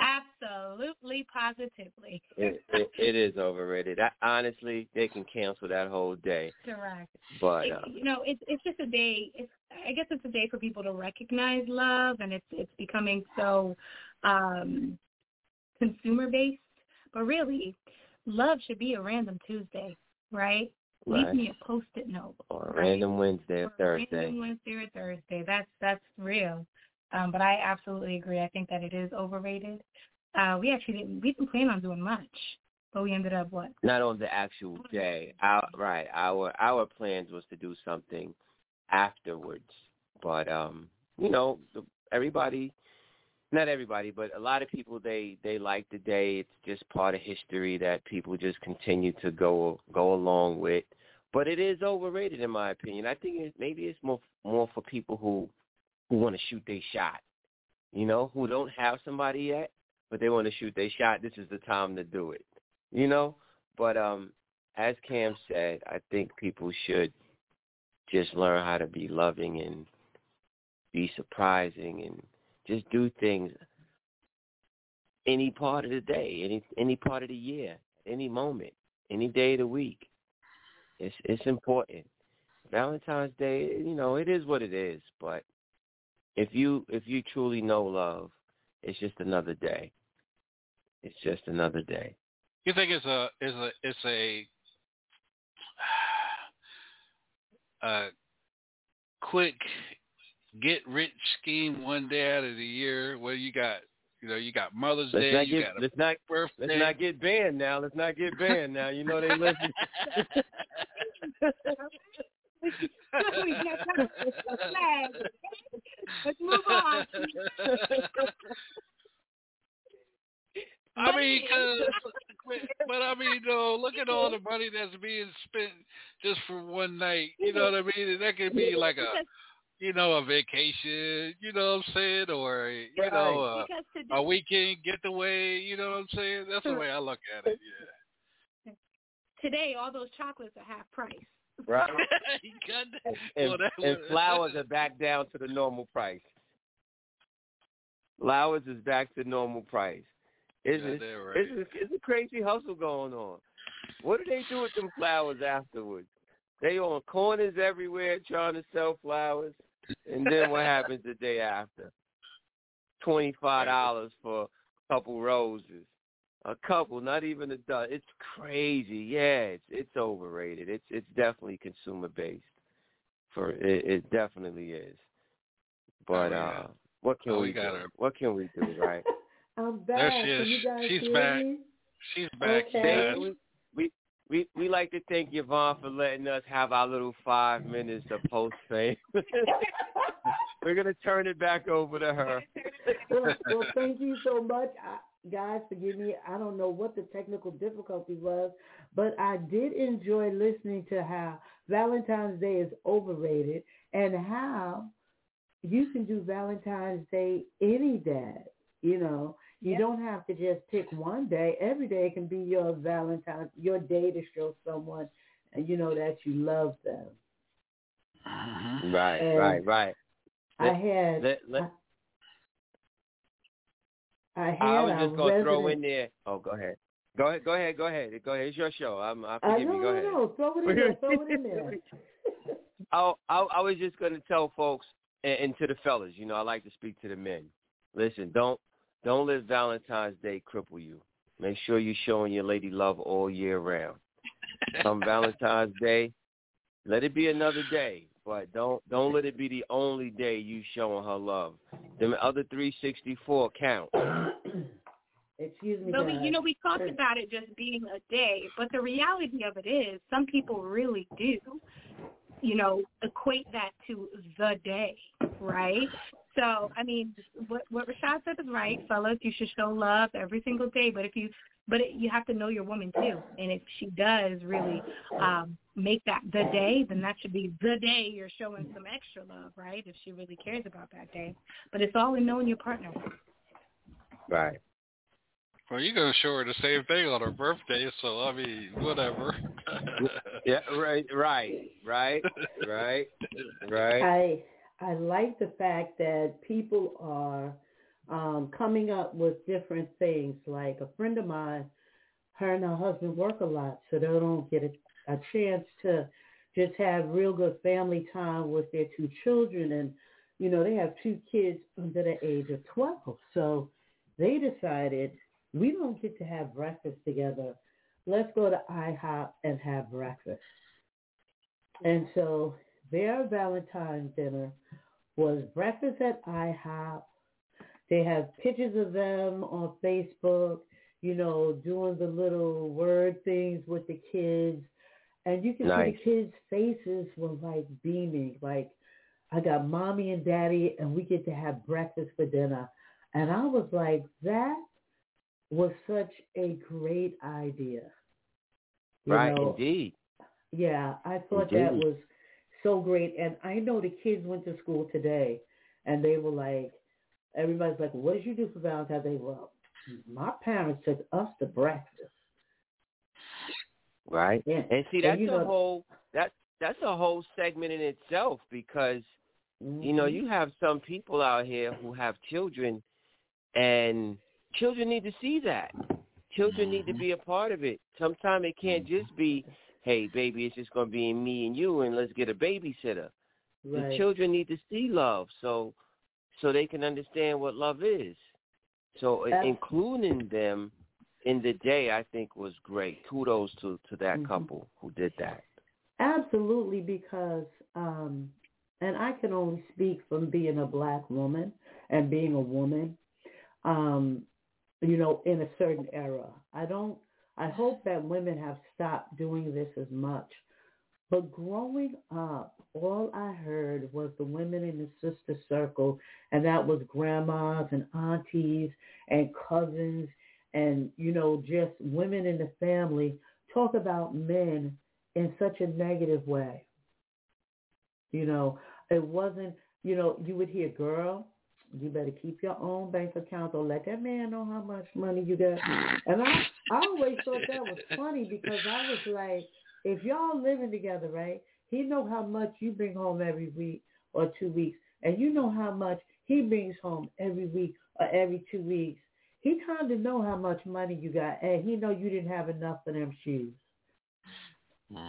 absolutely, positively. It, it, it is overrated. I, honestly, they can cancel that whole day. Correct. But It- uh, you know, it's it's just a day. It's I guess it's a day for people to recognize love, and it's it's becoming so um consumer based. But really, love should be a random Tuesday, right? Leave Right. me a post-it note. or a right? random Wednesday or Or Thursday. Random Wednesday or Thursday. That's that's real. Um, but I absolutely agree. I think that it is overrated. Uh, we actually didn't we didn't plan on doing much, but we ended up what? Not on the actual day. Our, right. Our our plans was to do something afterwards. But um, you know, everybody not everybody, but a lot of people they they like the day. It's just part of history that people just continue to go go along with. But it is overrated in my opinion. I think it, maybe it's more more for people who who want to shoot their shot. You know, who don't have somebody yet, but they want to shoot their shot. This is the time to do it. You know, but um, as Cam said, I think people should just learn how to be loving and be surprising and just do things any part of the day, any any part of the year, any moment, any day of the week. It's it's important. Valentine's Day, you know, it is what it is, but if you if you truly know love, it's just another day. It's just another day. You think it's a is a it's a a quick get rich scheme one day out of the year where you got you know you got Mother's Let's Day, not you get got a let's not birthday. let's not get banned now. Let's not get banned now. You know they listen. We got time flag. Let's move on. I mean, cause, but I mean, though, look at all the money that's being spent just for one night. You know what I mean? And that could be like a, you know, a vacation. You know what I'm saying? Or you know, uh, a, today, a weekend getaway. You know what I'm saying? That's the way I look at it. Yeah. today all those chocolates are half price. Right? And, and flowers are back down to the normal price. Flowers is back to normal price. It's, Yeah, a, right. it's, a, it's a crazy hustle going on. What do they do with them flowers afterwards? They on corners everywhere trying to sell flowers, and then what happens the day after? twenty five dollars for a couple roses. A couple, not even a dozen. It's crazy. Yeah, it's it's overrated. It's it's definitely consumer based. For it, it definitely is. But Oh, yeah. uh what can Oh, we we got do? her. What can we do, right? I'm back. There she is. you guys She's back. She's back. Okay. Thank- Yes. we, we we we like to thank Yvonne for letting us have our little five minutes of post fame. We're gonna turn it back over to her. well, well, thank you so much, I, guys. Forgive me. I don't know what the technical difficulty was, but I did enjoy listening to how Valentine's Day is overrated and how you can do Valentine's Day any day. You know, you Yep. don't have to just pick one day. Every day can be your Valentine, your day to show someone, you know, that you love them. Mhm. Right, And right, right. I had, Let, let, I had I was just gonna throw in there. Oh, go ahead. Go ahead. Go ahead. Go ahead. Go ahead. It's your show. I'm. I forgive no, me. Go ahead. no. Throw it in there. Throw it in there. I, oh, I I was just gonna tell folks and, and to the fellas. You know, I like to speak to the men. Listen, don't don't let Valentine's Day cripple you. Make sure you're showing your lady love all year round. Come Valentine's Day, let it be another day, but don't don't let it be the only day you showing her love. The other 364 count. Excuse me. But we, you know, we talked about it just being a day, but the reality of it is, some people really do, you know, equate that to the day, right? So, I mean, what what Rashad said is right, fellas. You should show love every single day, but if you, but it, you have to know your woman too, and if she does really um make that the day, then that should be the day you're showing some extra love, right? If she really cares about that day, but it's all in knowing your partner. Right. Well, you're gonna show her the same thing on her birthday, so I mean, whatever. Yeah. Right. Right. Right. Right. Right. I I like the fact that people are um, coming up with different things. Like a friend of mine, her and her husband work a lot, so they don't get a, a chance to just have real good family time with their two children. And you know, they have two kids under the age of twelve, so they decided we don't get to have breakfast together. Let's go to IHOP and have breakfast. And so their Valentine's dinner was breakfast at IHOP. They have pictures of them on Facebook, you know, doing the little word things with the kids. And you can Nice. see the kids' faces were like beaming, like, I got mommy and daddy and we get to have breakfast for dinner. And I was like, that was such a great idea. You Right. know, Indeed. yeah, I thought that was so great. And I know the kids went to school today and they were like, everybody's like, what did you do for Valentine's Day? Well, my parents took us to breakfast. Right. Yeah. And see, that's you a know- whole that that's a whole segment in itself because you know Mhm. you have some people out here who have children, and children need to see that. Children need to be a part of it. Sometimes it can't just be, hey, baby, it's just going to be me and you, and let's get a babysitter. The children need to see love, so so they can understand what love is. So including them in the day, I think was great. Kudos to to that Mhm. couple who did that. Absolutely, because, um, and I can only speak from being a black woman and being a woman, um, you know, in a certain era. I don't, I hope that women have stopped doing this as much. But growing up, all I heard was the women in the sister circle, and that was grandmas and aunties and cousins and, you know, just women in the family talk about men in such a negative way. You know, it wasn't, you know, you would hear, girl, you better keep your own bank account or let that man know how much money you got. And I, I always thought that was funny because I was like, if y'all living together, right, he know how much you bring home every week or two weeks, and you know how much he brings home every week or every two weeks. He kind of know how much money you got, and he know you didn't have enough for them shoes.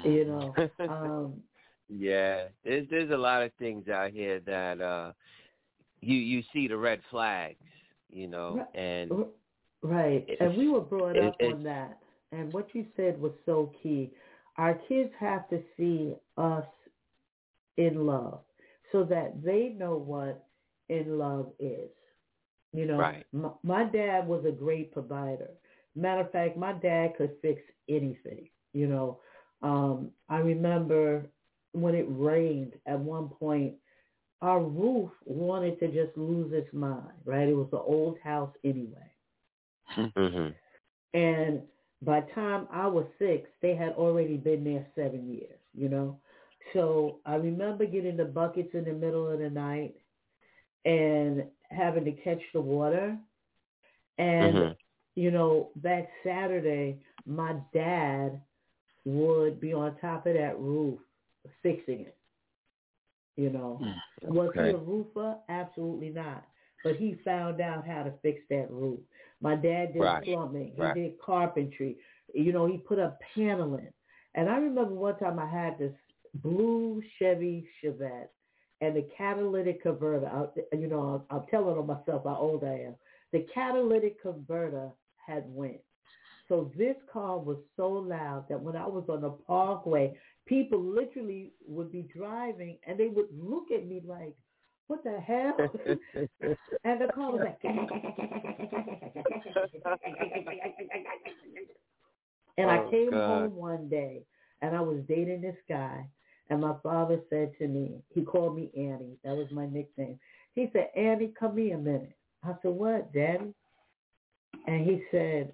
You know, um, yeah, there's there's a lot of things out here that uh you you see the red flags. you know, and right. And we were brought up on that. And what you said was so key. Our kids have to see us in love so that they know what in love is. You know, right. my, my dad was a great provider. Matter of fact, my dad could fix anything. You know, um, I remember when it rained at one point, our roof wanted to just lose its mind, right? It was an old house anyway. Mm-hmm. And by the time I was six, they had already been there seven years, you know? So I remember getting the buckets in the middle of the night and having to catch the water. And, mm-hmm. you know, that Saturday, my dad would be on top of that roof fixing it. You know, Mm, was he a roofer? Absolutely not. But he found out how to fix that roof. My dad did Right. plumbing. He Right. did carpentry. You know, he put up paneling. And I remember one time I had this blue Chevy Chevette and the catalytic converter. I, you know, I'm, I'm telling on myself how old I am. The catalytic converter had went. So this car was so loud that when I was on the parkway, people literally would be driving and they would look at me like, what the hell? and the car was like, and I Oh, came home one day and I was dating this guy and my father said to me, he called me Annie. That was my nickname. He said, Annie, come here a minute. I said, what, daddy? And he said,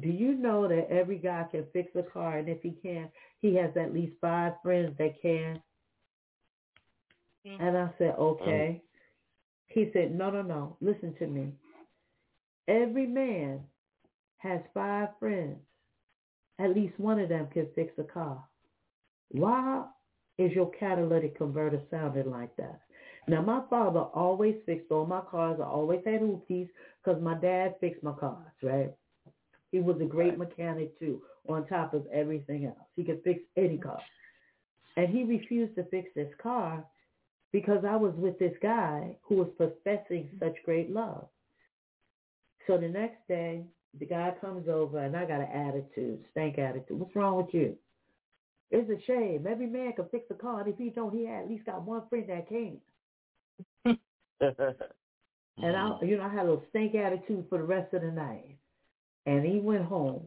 do you know that every guy can fix a car and if he can, he has at least five friends that can? Mm-hmm. And I said, okay. Um, he said, no, no, no. Listen to me. Every man has five friends. At least one of them can fix a car. Why is your catalytic converter sounding like that? Now, my father always fixed all my cars. I always had hoopties because my dad fixed my cars, right? He was a great mechanic too, on top of everything else. He could fix any car. And he refused to fix this car because I was with this guy who was professing such great love. So the next day, the guy comes over and I got an attitude, stank attitude. What's wrong with you? It's a shame. Every man can fix a car, and if he don't, he at least got one friend that can. And I, mm. you know, I had a little stank attitude for the rest of the night. And he went home.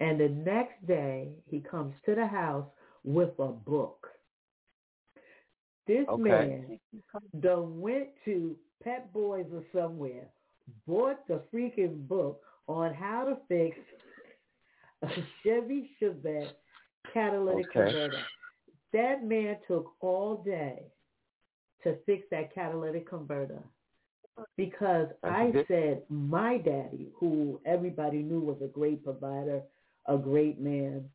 And the next day, he comes to the house with a book. This Okay. man done went to Pep Boys or somewhere, bought the freaking book on how to fix a Chevy Chevette catalytic Okay. converter. That man took all day to fix that catalytic converter because That's I good. said my daddy, who everybody knew was a great provider, a great man,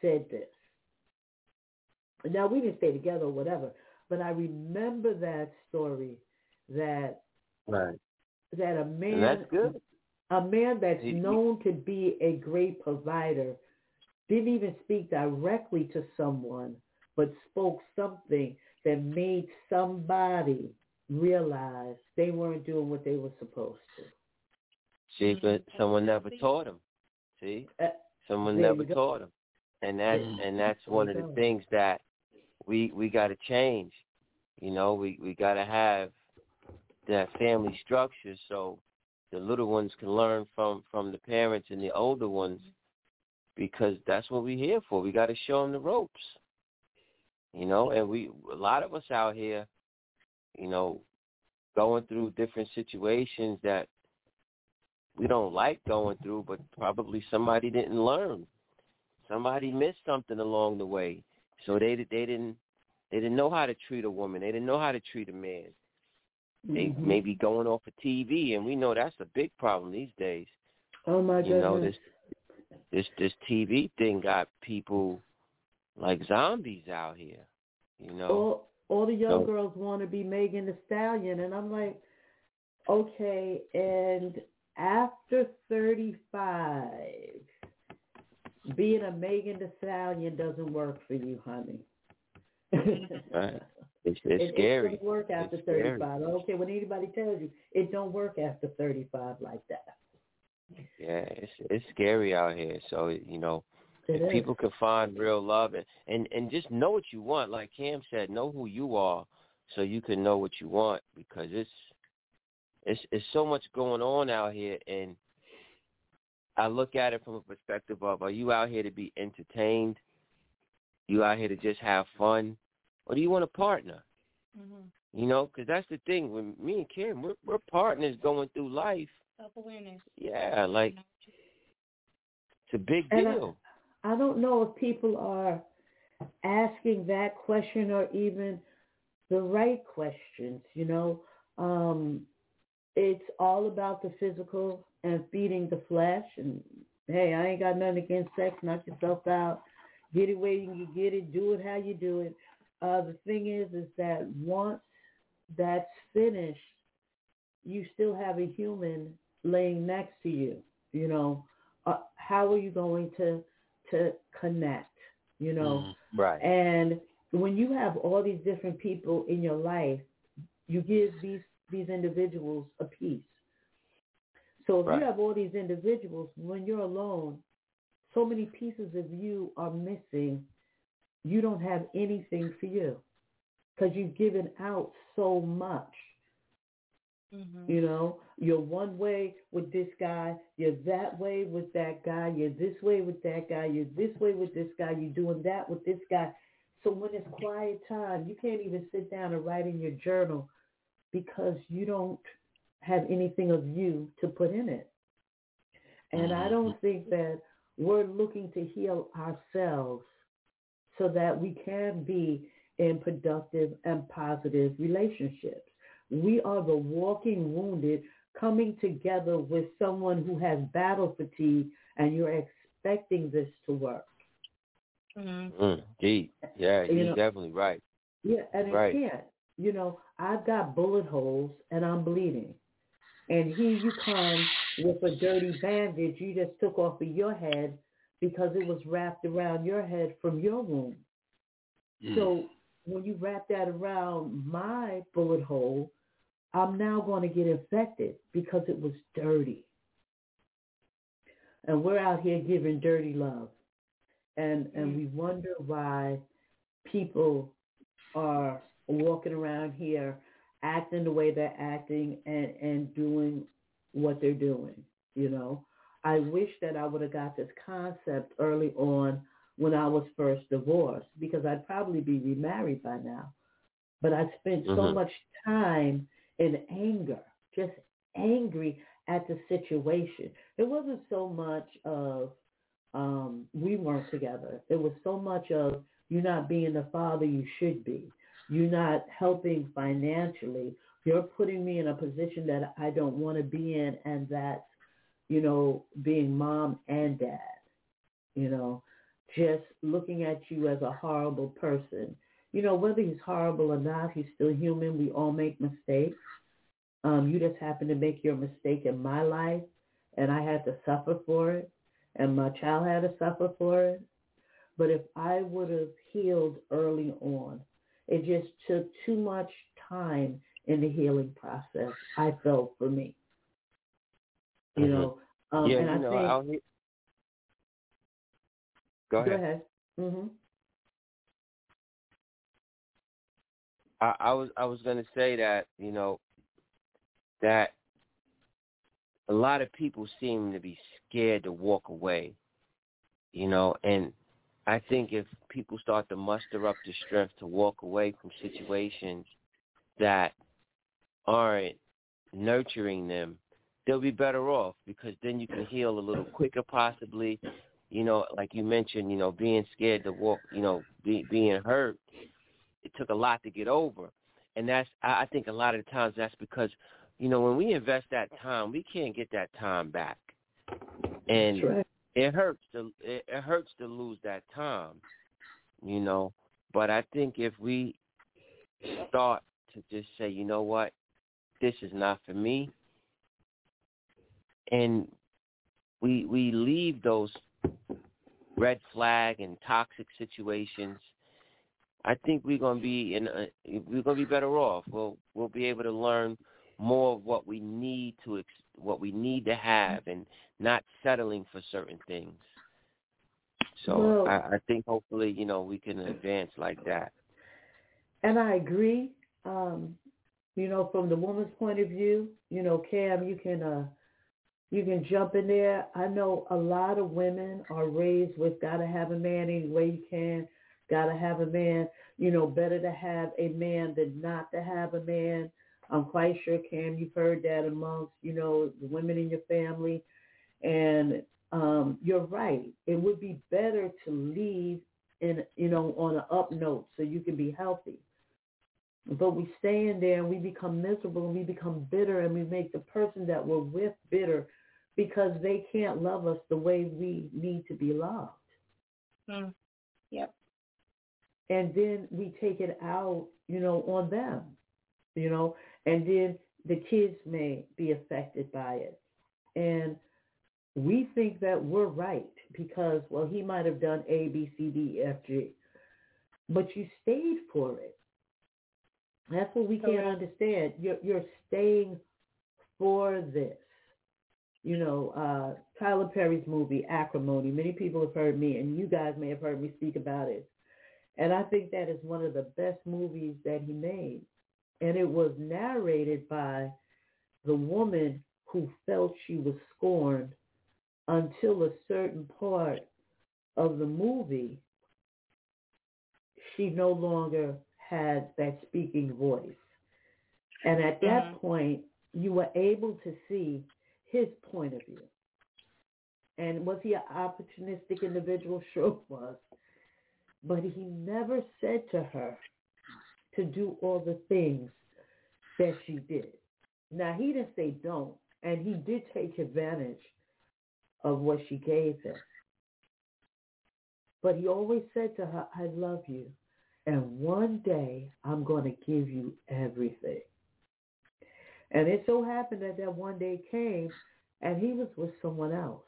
said this. Now we didn't stay together or whatever, but I remember that story that right. that a man a man that's he- known to be a great provider didn't even speak directly to someone, but spoke something that made somebody realize they weren't doing what they were supposed to. See, but someone never taught him. See, Uh, someone never you go. taught him, and that's and that's one of the things that we we got to change. You know, we we got to have that family structure so the little ones can learn from from the parents and the older ones because that's what we're here for. We got to show them the ropes. You know, and we a lot of us out here, you know, going through different situations that we don't like going through, but probably somebody didn't learn. Somebody missed something along the way, so they they didn't they didn't know how to treat a woman. They didn't know how to treat a man. They Mhm. may be going off of TV, and we know that's a big problem these days. Oh my You know goodness. this this this TV thing got people like zombies out here. You know. all all the young So- girls want to be Megan Thee Stallion, and I'm like, okay. And after 35, being a Megan Thee Stallion doesn't work for you, honey. Right. It's, it's it, scary. It doesn't work after it's 35. Scary. I don't care what anybody tells you. It don't work after 35 like that. Yeah, it's it's scary out here. So you know, It if is. people can find real love and, and and just know what you want, like Cam said, know who you are, so you can know what you want because it's it's it's so much going on out here, and I look at it from a perspective of: Are you out here to be entertained? You out here to just have fun, or do you want a partner? Mm-hmm. You know, because that's the thing. When me and Kim, we're we're partners going through life. Self awareness. Yeah, like it's a big And I- deal. I don't know if people are asking that question or even the right questions, you know. Um, it's all about the physical and feeding the flesh. And hey, I ain't got nothing against sex. Knock yourself out. Get it where you can get it. Do it how you do it. Uh, the thing is, is that once that's finished, you still have a human laying next to you. You know, uh, how are you going to to connect? You know, Right. and when you have all these different people in your life, you give these these individuals a piece. So if Right. you have all these individuals, when you're alone, so many pieces of you are missing. You don't have anything for you because you've given out so much. Mm-hmm. You know, you're one way with this guy, you're that way with that guy, you're this way with that guy, you're this way with this guy, you're doing that with this guy. So when it's quiet time, you can't even sit down and write in your journal because you don't have anything of you to put in it. And I don't think that we're looking to heal ourselves so that we can be in productive and positive relationships. We are the walking wounded coming together with someone who has battle fatigue and you're expecting this to work. Mm-hmm. Mm, gee, yeah, You you're know- definitely right. Yeah, and Right. it can't. You know, I've got bullet holes and I'm bleeding. And here you come with a dirty bandage you just took off of your head because it was wrapped around your head from your wound. Mm. So when you wrap that around my bullet hole, I'm now going to get infected because it was dirty. And we're out here giving dirty love. And and we wonder why people are walking around here acting the way they're acting and, and doing what they're doing, you know. I wish that I would have got this concept early on when I was first divorced because I'd probably be remarried by now. But I spent so Mhm. much time in anger, just angry at the situation. It wasn't so much of um, we weren't together. It was so much of you not being the father you should be. You're not helping financially. You're putting me in a position that I don't want to be in, and that's, you know, being mom and dad. You know, just looking at you as a horrible person. You know, whether he's horrible or not, he's still human. We all make mistakes. Um, you just happen to make your mistake in my life, and I had to suffer for it, and my child had to suffer for it. But if I would have healed early on, it just took too much time in the healing process. I felt for me, you Mhm. know. Um, yeah, and you I know, think. here. Go ahead. Go ahead. hmm I, I was I was gonna say that you know that a lot of people seem to be scared to walk away, you know, and I think if people start to muster up the strength to walk away from situations that aren't nurturing them, they'll be better off because then you can heal a little quicker possibly. You know, like you mentioned, you know, being scared to walk, you know, be, being hurt it took a lot to get over. And that's I think a lot of the times that's because, you know, when we invest that time, we can't get that time back. And right. it hurts to it hurts to lose that time, you know. But I think if we start to just say, you know what, this is not for me, and we we leave those red flag and toxic situations I think we're gonna be in a, we're gonna be better off. We'll we'll be able to learn more of what we need to ex- what we need to have, and not settling for certain things. So I, I think hopefully you know we can advance like that. And I agree. Um, you know, from the woman's point of view, you know, Cam, you can uh, you can jump in there. I know a lot of women are raised with gotta have a man any way you can, gotta have a man. You know, better to have a man than not to have a man. I'm quite sure, Cam, you've heard that amongst you know the women in your family, and um, you're right. It would be better to leave in you know on an up note so you can be healthy. But we stay in there and we become miserable and we become bitter and we make the person that we're with bitter because they can't love us the way we need to be loved. Mm. And then we take it out, you know, on them, you know, and then the kids may be affected by it. And we think that we're right because, well, he might have done A, B, C, D, F, G. But you stayed for it. That's what we can't Correct. understand. You're you're staying for this. You know, uh, Tyler Perry's movie Acrimony. Many people have heard me, and you guys may have heard me speak about it. And I think that is one of the best movies that he made. And it was narrated by the woman who felt she was scorned until a certain part of the movie, she no longer had that speaking voice. And at that Mhm. point, you were able to see his point of view. And was he an opportunistic individual? Sure was. But he never said to her to do all the things that she did. Now, he didn't say don't, and he did take advantage of what she gave him. But he always said to her, I love you. And one day I'm going to give you everything. And it so happened that that one day came and he was with someone else.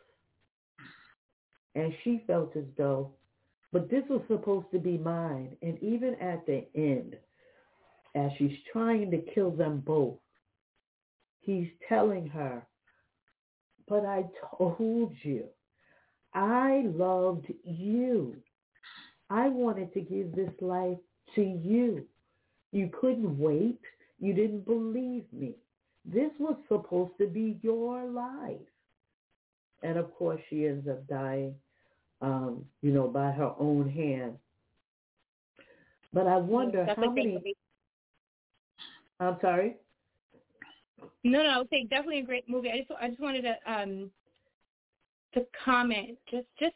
And she felt as though, but this was supposed to be mine. And even at the end, as she's trying to kill them both, he's telling her, but I told you, I loved you. I wanted to give this life to you. You couldn't wait. You didn't believe me. This was supposed to be your life. And of course, she ends up dying, um, you know, by her own hand. But I wonder That's how many. I'm sorry. No, no, I would say definitely a great movie. I just I just wanted to um to comment just just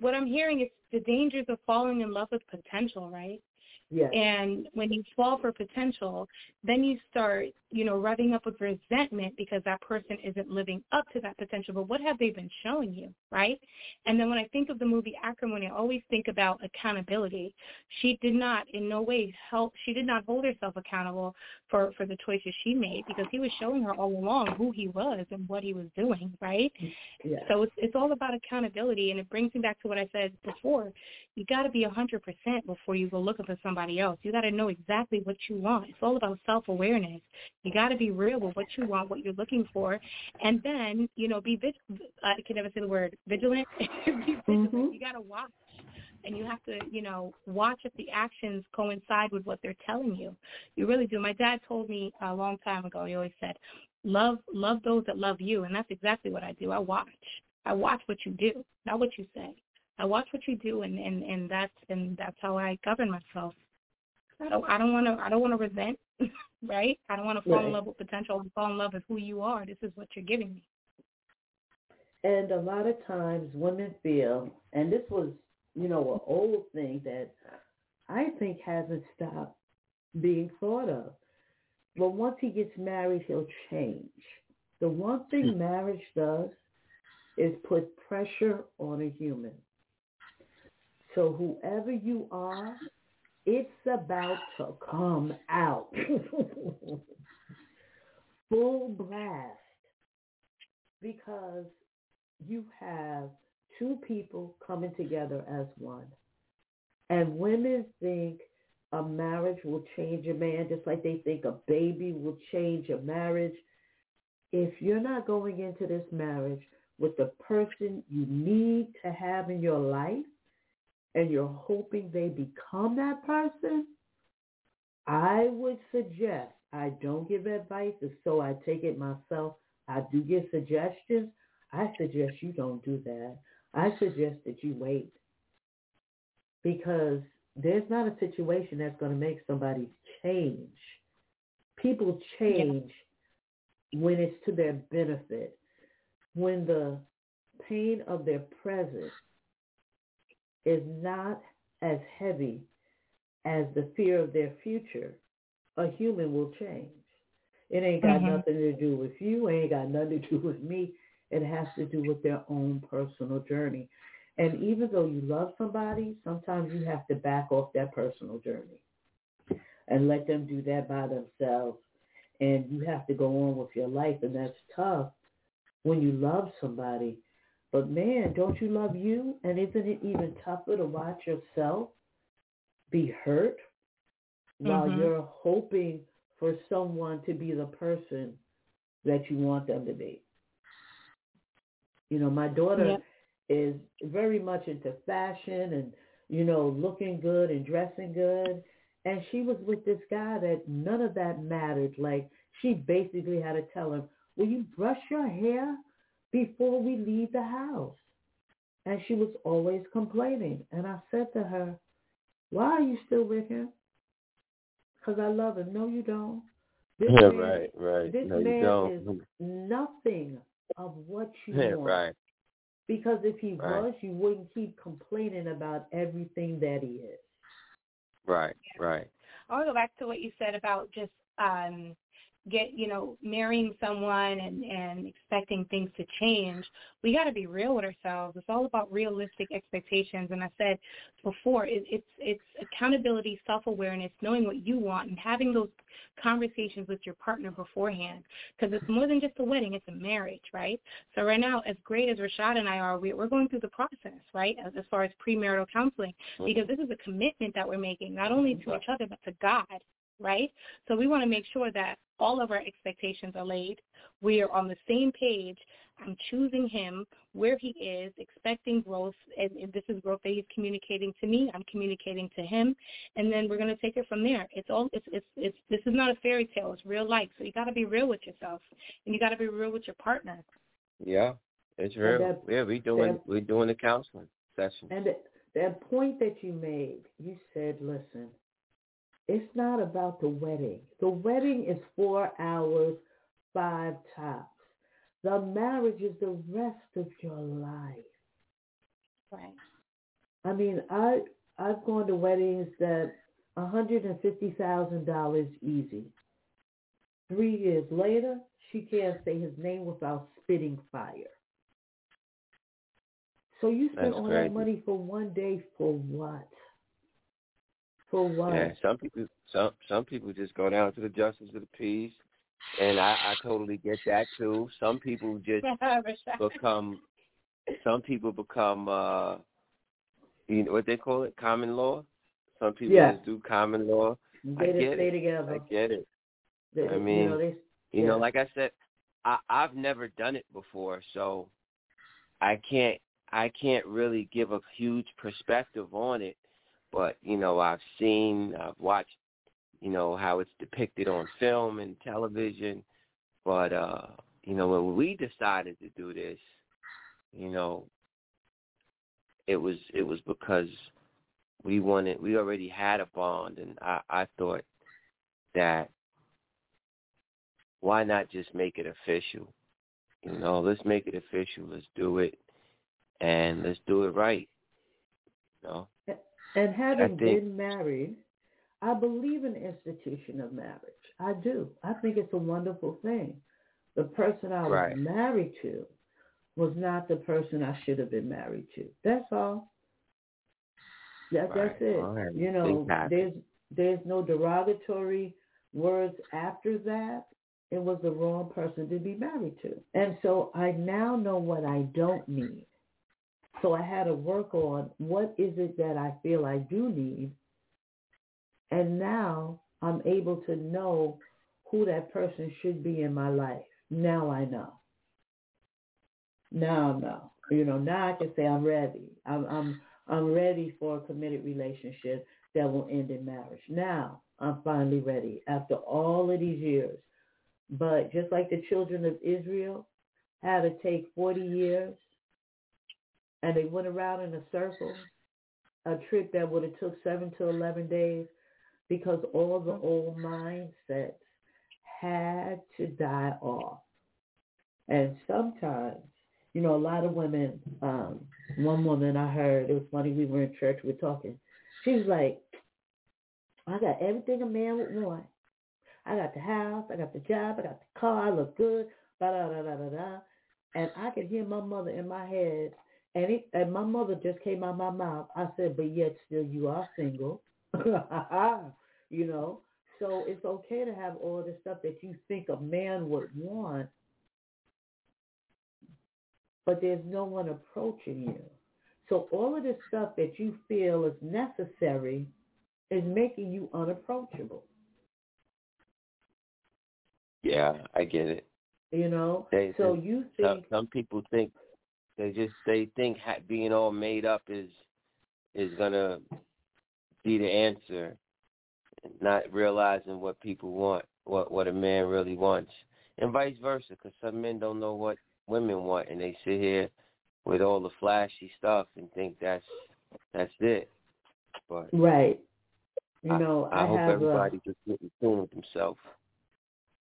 what I'm hearing is the dangers of falling in love with potential, right? Yes. And when you fall for potential, then you start, you know, revving up with resentment because that person isn't living up to that potential. But what have they been showing you, right? And then when I think of the movie Acrimony, I always think about accountability. She did not in no way help. She did not hold herself accountable for for the choices she made because he was showing her all along who he was and what he was doing, right? So it's it's all about accountability, and it brings me back to what I said before. You got to be a hundred percent before you go looking for somebody else. You got to know exactly what you want. It's all about self awareness. You got to be real with what you want, what you're looking for, and then you know be vig- I can never say the word vigilant. be vigilant. Mhm. You got to watch. And you have to, you know, watch if the actions coincide with what they're telling you. You really do. My dad told me a long time ago. He always said, "Love, love those that love you," and that's exactly what I do. I watch. I watch what you do, not what you say. I watch what you do, and and and that's and that's how I govern myself. I don't I don't want to I don't want to resent, right? I don't want to fall in love with potential. I fall in love with who you are. This is what you're giving me. And a lot of times women feel, and this was, you know, an old thing that I think hasn't stopped being thought of. But once he gets married, he'll change. The one thing hmm. marriage does is put pressure on a human. So whoever you are, it's about to come out. Full blast. Because you have two people coming together as one. And women think a marriage will change a man, just like they think a baby will change a marriage. If you're not going into this marriage with the person you need to have in your life and you're hoping they become that person, I would suggest, I don't give advice, so I take it myself. I do give suggestions. I suggest you don't do that. I suggest that you wait because there's not a situation that's going to make somebody change. People change yeah. when it's to their benefit. When the pain of their present is not as heavy as the fear of their future, a human will change. It ain't got mm-hmm. nothing to do with you. It ain't got nothing to do with me. It has to do with their own personal journey. And even though you love somebody, sometimes you have to back off that personal journey and let them do that by themselves. And you have to go on with your life. And that's tough when you love somebody. But man, don't you love you? And isn't it even tougher to watch yourself be hurt mm-hmm. while you're hoping for someone to be the person that you want them to be? You know, my daughter yep is very much into fashion and, you know, looking good and dressing good. And she was with this guy that none of that mattered. Like she basically had to tell him, will you brush your hair before we leave the house? And she was always complaining. And I said to her, why are you still with him? Because I love him. No, you don't. This yeah, man, right, right. This no, man is nothing of what you yeah, want. Right. Because if he right. was, you wouldn't keep complaining about everything that he is. Right, right. I want to go back to what you said about just um, get you know marrying someone and and expecting things to change we got to be real with ourselves. It's all about realistic expectations. And i said before it, it's it's accountability self-awareness knowing what you want and having those conversations with your partner beforehand. Because it's more than just a wedding it's a marriage right? So right now as great as rashad and i are we, we're going through the process right as, as far as premarital counseling mm-hmm. because this is a commitment that we're making not only to each other but to god right? So we want to make sure that all of our expectations are laid. We are on the same page. I'm choosing him where he is, expecting growth, and, and this is growth that he's communicating to me. I'm communicating to him, and then we're going to take it from there. It's all it's it's it's this is not a fairy tale. It's real life. So you got to be real with yourself, and you got to be real with your partner. Yeah, it's real. That, yeah, we doing that, we doing the counseling session. And that point that you made, you said, listen, it's not about the wedding. The wedding is four hours, five tops. The marriage is the rest of your life. Right. I mean, I I've gone to weddings that hundred and fifty thousand dollars easy. Three years later, she can't say his name without spitting fire. So you spent all that money for one day for what? For what? Yeah, some people some some people just go down to the justice of the peace, and I, I totally get that too. Some people just become some people become uh you know what they call it common law. Some people yeah. just do common law. They I get stay it. together. I get it. They, I mean, you know, they, you yeah. know, like I said, I I've never done it before, so I can't I can't really give a huge perspective on it but you know I've seen, I've watched, you know how it's depicted on film and television, but uh, you know when we decided to do this, you know, it was it was because we wanted we already had a bond, and I I thought that why not just make it official? You know, let's make it official. Let's do it, and let's do it right. You know. And having been married, I believe in the institution of marriage. I do. I think it's a wonderful thing. The person I was right. married to was not the person I should have been married to. That's all. That, right. That's it. Right. You know, there's there's no derogatory words after that. It was the wrong person to be married to. And so I now know what I don't need. So I had to work on what is it that I feel I do need And now I'm able to know who that person should be in my life. Now I know. Now I know. You know, now I can say I'm ready. I'm I'm I'm ready for a committed relationship that will end in marriage. Now I'm finally ready after all of these years. But just like the children of Israel had to take 40 years and they went around in a circle, a trip that would have took seven to 11 days because all the old mindsets had to die off. And sometimes, you know, a lot of women, um, one woman I heard, it was funny, we were in church, we were talking. She was like, I got everything a man would want. I got the house, I got the job, I got the car, I look good, da da da da da. And I could hear my mother in my head, and it, and my mother just came out my mouth. I said, but yet still you are single, you know. So it's okay to have all the stuff that you think a man would want, but there's no one approaching you. So all of this stuff that you feel is necessary is making you unapproachable. Yeah, I get it. You know, They, so you some, think some people think they just they think ha- being all made up is is gonna be the answer, not realizing what people want, what what a man really wants, and vice versa. Because some men don't know what women want, and they sit here with all the flashy stuff and think that's that's it. But right. You I- know, I, I, hope have a, everybody just get in tune with themselves.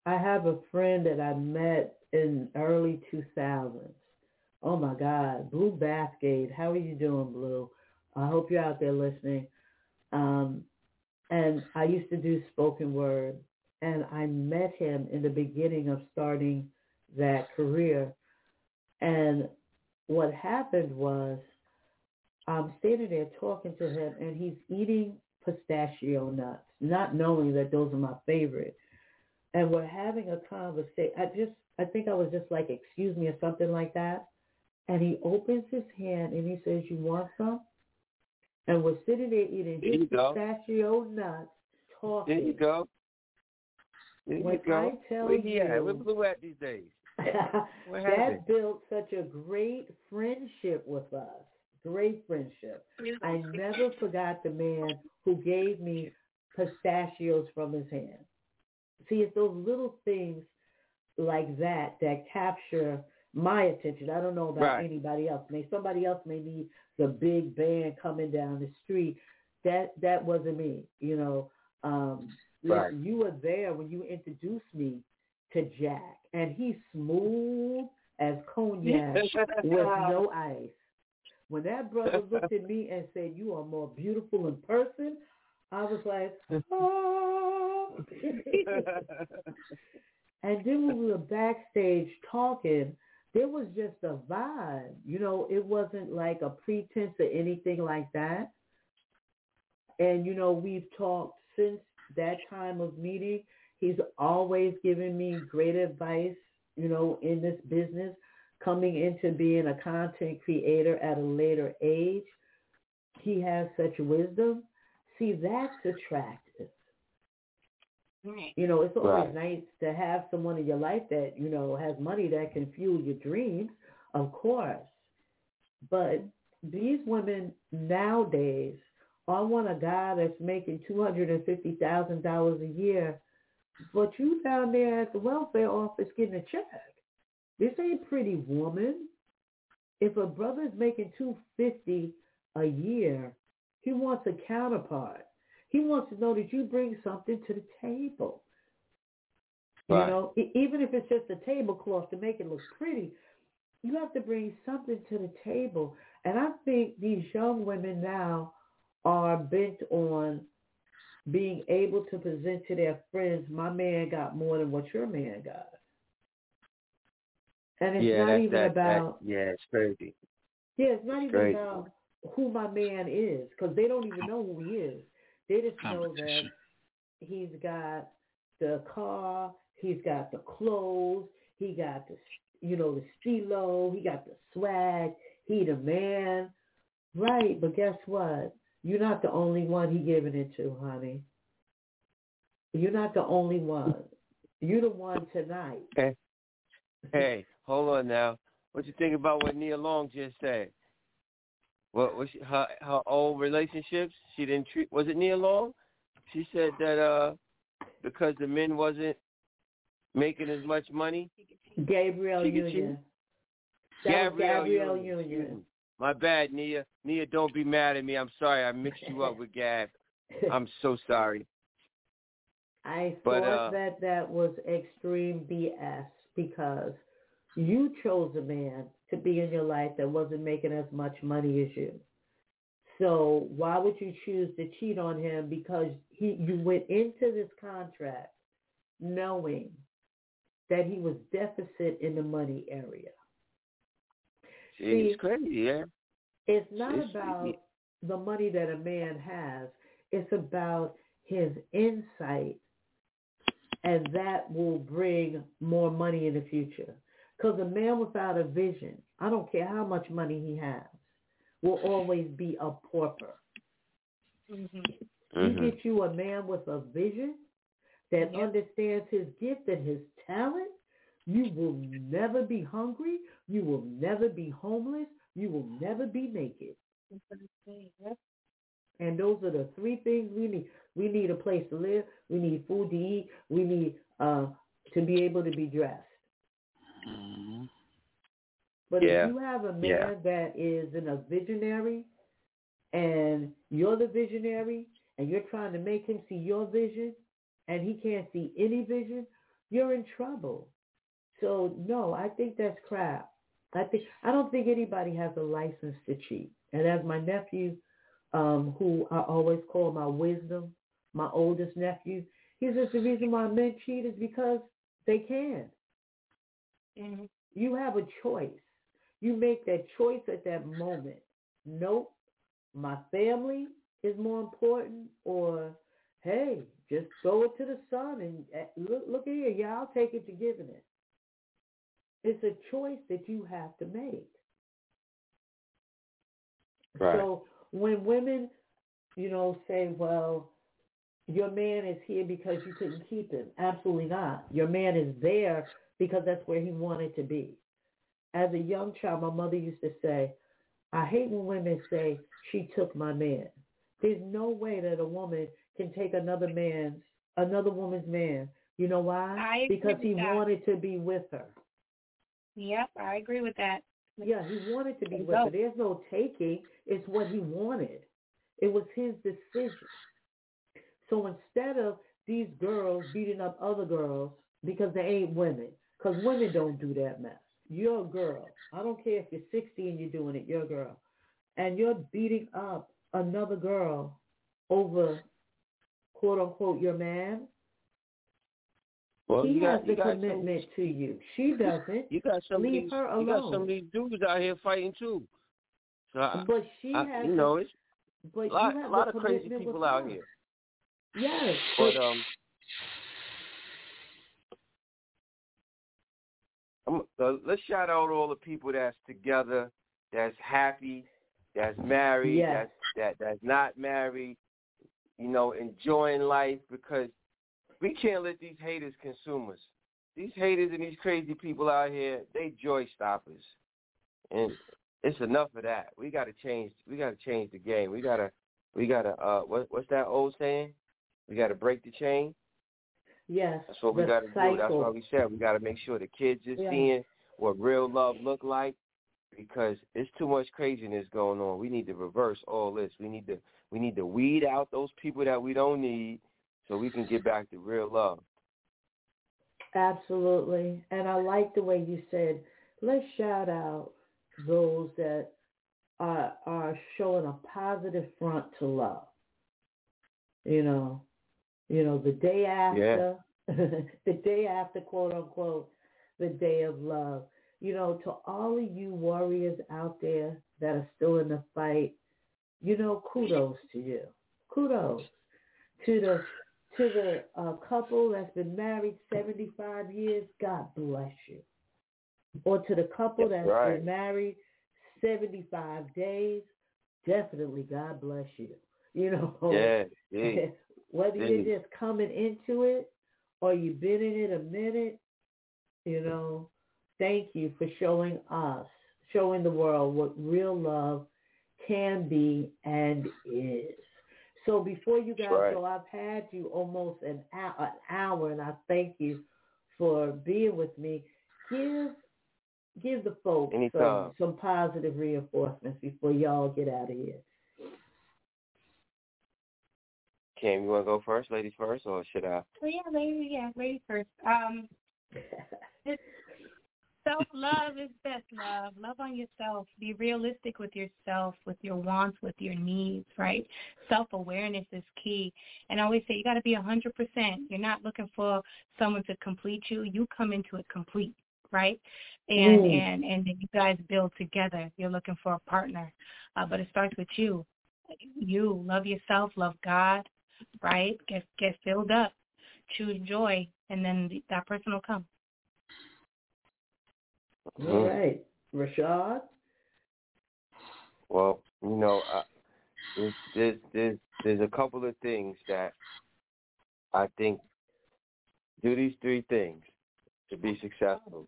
I have a friend that I met in early 2000s. Oh my God, Blue Bathgate. How are you doing, Blue? I hope you're out there listening. Um, and I used to do spoken word, and I met him in the beginning of starting that career. And what happened was, I'm standing there talking to him, and he's eating pistachio nuts, not knowing that those are my favorite and we're having a conversation. I just, I think I was just like, excuse me, or something like that. And he opens his hand and he says, "You want some?" And we're sitting there eating There you his go. pistachio nuts, talking. There you go. There When you go. I tell Where he at? you- Where Blue at these days? What that happened? built such a great friendship with us. Great friendship. I never forgot the man who gave me pistachios from his hand. See, it's those little things like that that capture my attention. I don't know about Right. anybody else. May somebody else may need the big band coming down the street. That that wasn't me. You know, um, Right. listen, you were there when you introduced me to Jack, and he's smooth as cognac with no ice. When that brother looked at me and said, "You are more beautiful in person," I was like, "Oh." and then when we were backstage talking, there was just a vibe. You know, it wasn't like a pretense or anything like that. And you know, we've talked since that time of meeting. He's always given me great advice. You know, in this business, coming into being a content creator at a later age, he has such wisdom. See, that's attractive. You know, it's always Right. nice to have someone in your life that, you know, has money that can fuel your dreams, of course. But these women nowadays, I want a guy that's making two hundred and fifty thousand dollars a year, but you down there at the welfare office getting a check. This ain't pretty woman. If a brother's making two fifty a year, he wants a counterpart. He wants to know that you bring something to the table. Right. You know, even if it's just a tablecloth to make it look pretty, you have to bring something to the table. And I think these young women now are bent on being able to present to their friends, my man got more than what your man got. And it's yeah, not even that, about that, yeah, it's crazy. yeah, it's not even Great. about who my man is because they don't even know who he is. They just know that he's got the car, he's got the clothes, he got the you know the stilo, he got the swag, he the man, right? But guess what? You're not the only one he giving it to, honey. You're not the only one. You're the one tonight. Hey, hey, hold on now. What you think about what Nia Long just said? What was she, her her old relationships? She didn't treat. Was it Nia Long? She said that uh because the men wasn't making as much money. Gabrielle She could Union. cheat. That was Gabrielle Gabrielle Union. Union. My bad, Nia. Nia, don't be mad at me. I'm sorry. I mixed you up with Gab. I'm so sorry. I But, thought uh, that that was extreme BS because you chose a man to be in your life that wasn't making as much money as you. So why would you choose to cheat on him because he you went into this contract knowing that he was deficit in the money area. It's See, crazy, yeah. It's not It's- about the money that a man has. It's about his insight, and that will bring more money in the future. Because a man without a vision, I don't care how much money he has, will always be a pauper. hmm You Mhm. get you a man with a vision that Yep. understands his gift and his talent, you will never be hungry. You will never be homeless. You will never be naked. And those are the three things we need. We need a place to live. We need food to eat. We need uh, to be able to be dressed. But Yeah. if you have a man Yeah. that is in a visionary and you're the visionary and you're trying to make him see your vision and he can't see any vision, you're in trouble. So no, I think that's crap. I think I don't think anybody has a license to cheat. And as my nephew, um, who I always call my wisdom, my oldest nephew, he says the reason why men cheat is because they can. hmm You have a choice. You make that choice at that moment. Nope, my family is more important, or hey, just throw it to the sun and uh, look, look here. Yeah, I'll take it to giving it. It's a choice that you have to make. Right. So when women, you know, say, well, your man is here because you couldn't keep him. Absolutely not. Your man is there because that's where he wanted to be. As a young child, my mother used to say, I hate when women say, she took my man. There's no way that a woman can take another man's, another woman's man. You know why? I because he that. wanted to be with her. Yep, I agree with that. Yeah, he wanted to be with her. There's no taking. It's what he wanted. It was his decision. So instead of these girls beating up other girls because they ain't women, because women don't do that mess. You're a girl. I don't care if you're 60 and you're doing it. You're a girl. And you're beating up another girl over, quote unquote, your man. Well, he you has got, the you got some, commitment to you. She doesn't. you got some Leave these, her you got alone. some of these dudes out here fighting too. So I, But she I, has you know, it's but a lot, you have a lot of crazy people out her. here. Yes, But but um, I'm, uh, let's shout out all the people that's together, that's happy, that's married, Yes. that's that that's not married. You know, enjoying life because we can't let these haters consume us. These haters and these crazy people out here, they joy stoppers, and it's enough of that. We got to change. We got to change the game. We gotta. We gotta. Uh, what, what's that old saying? We got to break the chain. Yes, That's what we got to do. That's why we said we got to make sure the kids are Yeah. seeing what real love look like because it's too much craziness going on. We need to reverse all this. We need to we need to weed out those people that we don't need so we can get back to real love. Absolutely. And I like the way you said, let's shout out those that are are showing a positive front to love. You know, you know, the day after the day after quote unquote, the day of love. You know, to all of you warriors out there that are still in the fight, you know, kudos to you. Kudos to the to the uh, couple that's been married 75 years, God bless you. Or to the couple That's that's right. been married 75 days, definitely God bless you. You know, Yeah, yeah. whether you're just coming into it or you've been in it a minute, you know, thank you for showing us, showing the world what real love can be and is. So before you guys right. go, I've had you almost an hour, an hour, and I thank you for being with me. Give give the folks some, some positive reinforcements before y'all get out of here. Kim, you want to go first, ladies first, or should I? Oh, yeah, ladies, yeah, ladies first. Um, self love is best love. Love on yourself. Be realistic with yourself, with your wants, with your needs, right? Self awareness is key. And I always say you got to be a 100%. You're not looking for someone to complete you. You come into it complete, right? And mm. and and then you guys build together. You're looking for a partner, uh, but it starts with you. You love yourself, love God, right? Get get filled up, choose joy, and then that person will come. All right, Rashad. Well, you know, uh, there's, there's there's there's a couple of things that I think do these three things to be successful.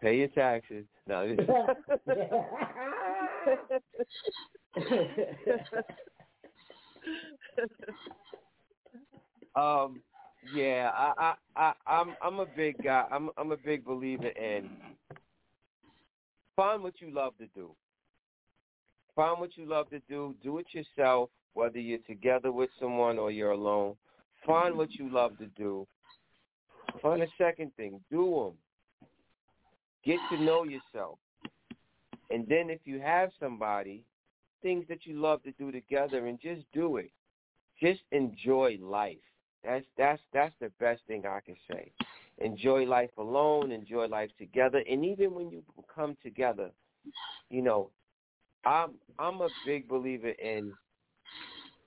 Pay your taxes. No. um, yeah, I, I, I, I'm, I'm a big guy. I'm, I'm a big believer in find what you love to do. Find what you love to do. Do it yourself, whether you're together with someone or you're alone. Find what you love to do. Find a second thing. Do them. Get to know yourself. And then if you have somebody, things that you love to do together and just do it. Just enjoy life. That's that's that's the best thing I can say. Enjoy life alone, enjoy life together, and even when you come together, you know, I'm I'm a big believer in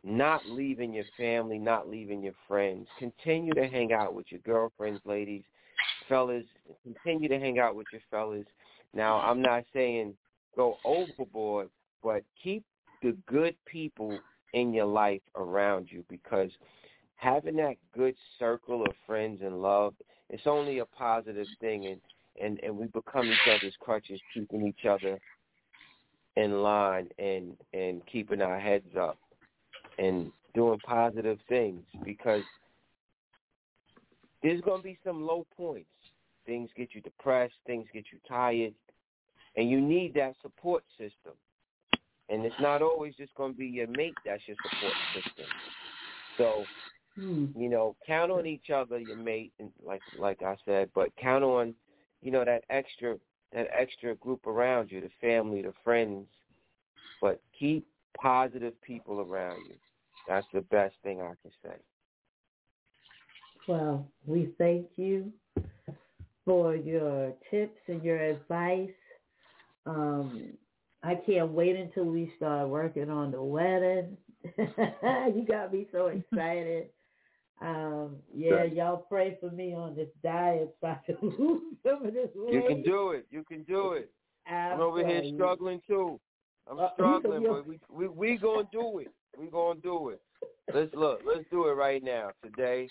not leaving your family, not leaving your friends. Continue to hang out with your girlfriends, ladies, fellas. Continue to hang out with your fellas. Now, I'm not saying go overboard, but keep the good people in your life around you because having that good circle of friends and love, it's only a positive thing and, and, and we become each other's crutches, keeping each other in line and, and keeping our heads up and doing positive things because there's going to be some low points. Things get you depressed, things get you tired, and you need that support system. And it's not always just going to be your mate that's your support system. So, hmm. you know, count on each other, your mate, and like like I said, but count on, you know, that extra that extra group around you, the family, the friends. But keep positive people around you. That's the best thing I can say. Well, we thank you for your tips and your advice. Um, I can't wait until we start working on the wedding. you got me so excited. Um, yeah, y'all pray for me on this diet so I can lose some of this weight. You can do it. You can do it. I'm over here struggling too. I'm uh, struggling, but we we we gonna do it. We gonna do it. Let's look. Let's do it right now. Today,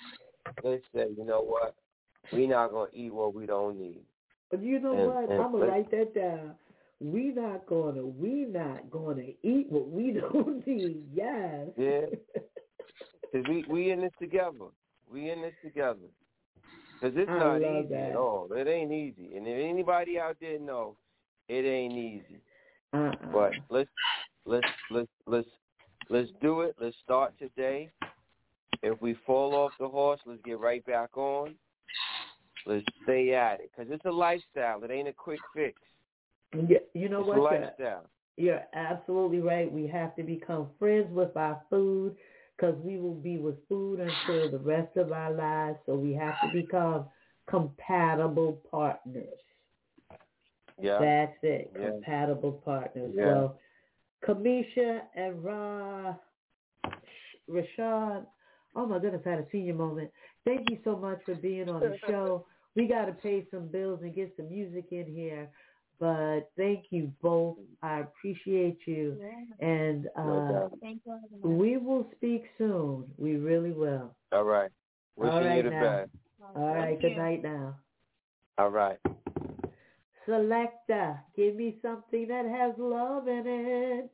let's say, you know what? We not gonna eat what we don't need. But you know and, what? And I'm gonna write that down we not gonna we not gonna eat what we don't need. Yes. Yeah. Cause we we in this together. We in this together. Cause it's I not easy that. at all. It ain't easy. And if anybody out there know, it ain't easy. Uh-uh. But let's let's let's let's let's do it. Let's start today. If we fall off the horse, let's get right back on. Let's stay at it because it's a lifestyle. It ain't a quick fix. Yeah, you know it's what? Lifestyle. You're absolutely right. We have to become friends with our food because we will be with food until the rest of our lives. So we have to become compatible partners. Yeah. That's it. Yeah. Compatible partners. Yeah. So Kamisha and Ra Rashad, oh my goodness, I had a senior moment. Thank you so much for being on the show. We got to pay some bills and get some music in here. But thank you both. I appreciate you. And uh, we will speak soon. We really will. All right. Wishing All right you the best. All right. Good night now. All right. Selector, give me something that has love in it.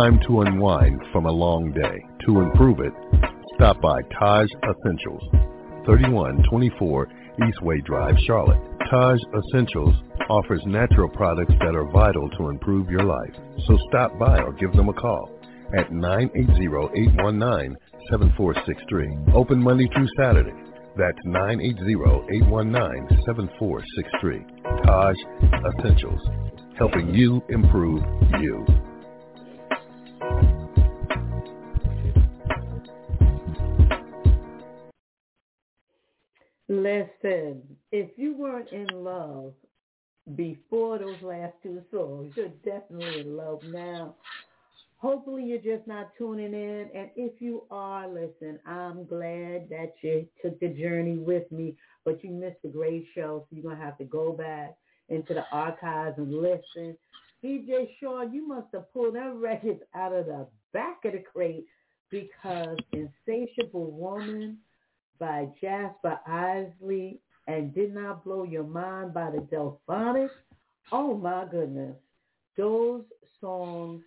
Time to unwind from a long day, to improve it, stop by Taj Essentials, 3124 Eastway Drive, Charlotte. Taj Essentials offers natural products that are vital to improve your life. So stop by or give them a call at 980-819-7463. Open Monday through Saturday. That's 980-819-7463. Taj Essentials, helping you improve you. Listen, if you weren't in love before those last two songs, you're definitely in love now. Hopefully you're just not tuning in. And if you are, listen, I'm glad that you took the journey with me, but you missed a great show. So you're going to have to go back into the archives and listen. DJ Sean, you must have pulled that record out of the back of the crate because Insatiable Woman by Jasper Isley and Did Not Blow Your Mind by the Delfonics. Oh my goodness. Those songs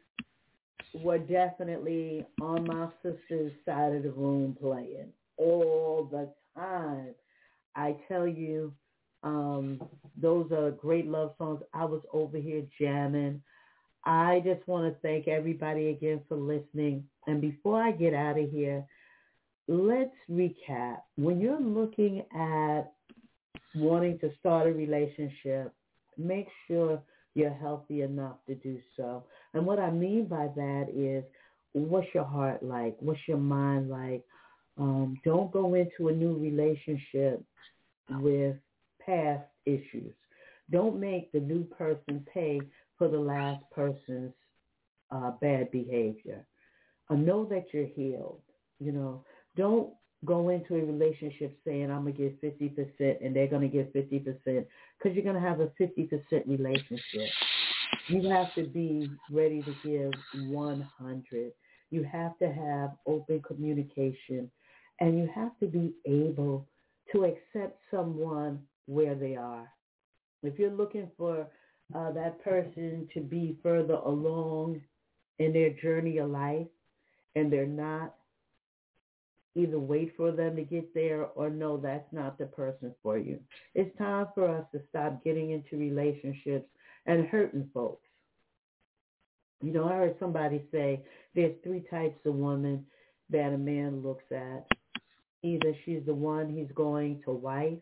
were definitely on my sister's side of the room playing all the time. I tell you, um, those are great love songs. I was over here jamming. I just want to thank everybody again for listening. And before I get out of here, let's recap. When you're looking at wanting to start a relationship, make sure you're healthy enough to do so. And what I mean by that is, what's your heart like? What's your mind like? Um, don't go into a new relationship with past issues. Don't make the new person pay for the last person's uh, bad behavior. Uh, know that you're healed. You know, don't go into a relationship saying I'm gonna give 50% and they're gonna give 50% because you're gonna have a 50% relationship. You have to be ready to give 100. You have to have open communication and you have to be able to accept someone where they are. If you're looking for uh, that person to be further along in their journey of life and they're not, either wait for them to get there or no, that's not the person for you. It's time for us to stop getting into relationships and hurting folks. You know, I heard somebody say there's three types of women that a man looks at. Either she's the one he's going to wife,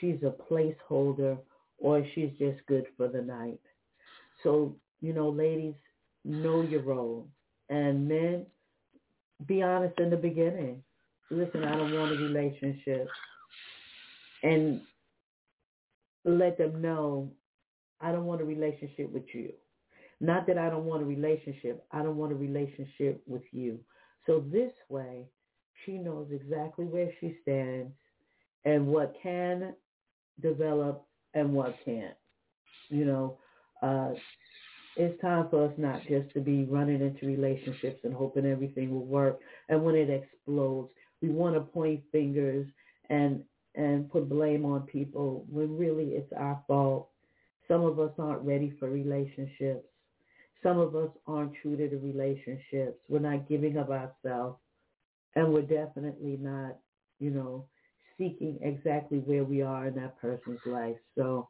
she's a placeholder, or she's just good for the night. So, you know, ladies, know your role. And men, be honest in the beginning. Listen, I don't want a relationship. And let them know I don't want a relationship with you. Not that I don't want a relationship. I don't want a relationship with you. So this way, she knows exactly where she stands and what can develop and what can't. You know, uh, it's time for us not just to be running into relationships and hoping everything will work. And when it explodes, we want to point fingers and and put blame on people when really it's our fault. Some of us aren't ready for relationships. Some of us aren't true to the relationships. We're not giving of ourselves. And we're definitely not, you know, seeking exactly where we are in that person's life. So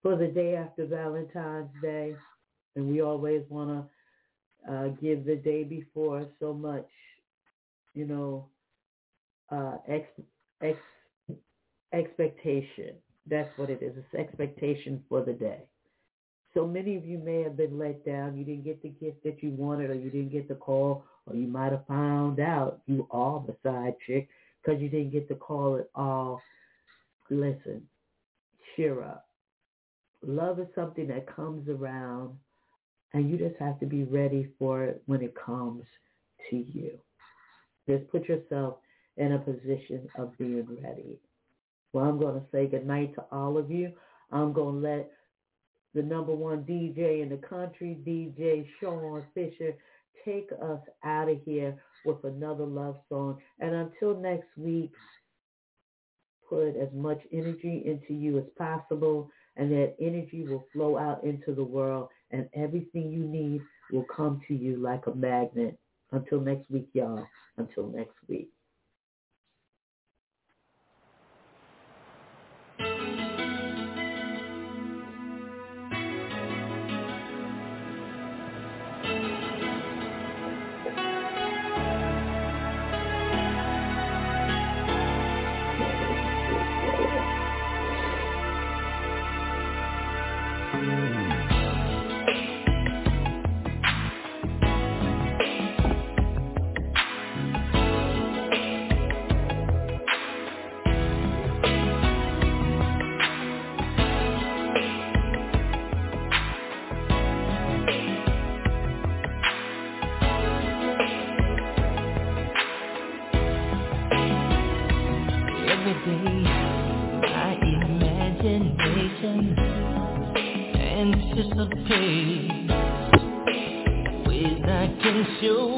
for the day after Valentine's Day, and we always want to uh, give the day before so much, you know, uh, ex, ex, expectation. That's what it is. It's expectation for the day. So many of you may have been let down. You didn't get the gift that you wanted or you didn't get the call or you might have found out you are the side chick because you didn't get the call at all. Listen, cheer up. Love is something that comes around and you just have to be ready for it when it comes to you. Just put yourself in a position of being ready. Well, I'm going to say goodnight to all of you. I'm going to let the number one DJ in the country, DJ Sean Fisher, take us out of here with another love song. And until next week, put as much energy into you as possible, and that energy will flow out into the world, and everything you need will come to you like a magnet. Until next week, y'all. Until next week. days Ways I can show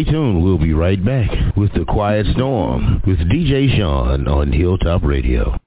Stay tuned. We'll be right back with The Quiet Storm with DJ Sean on Hilltop Radio.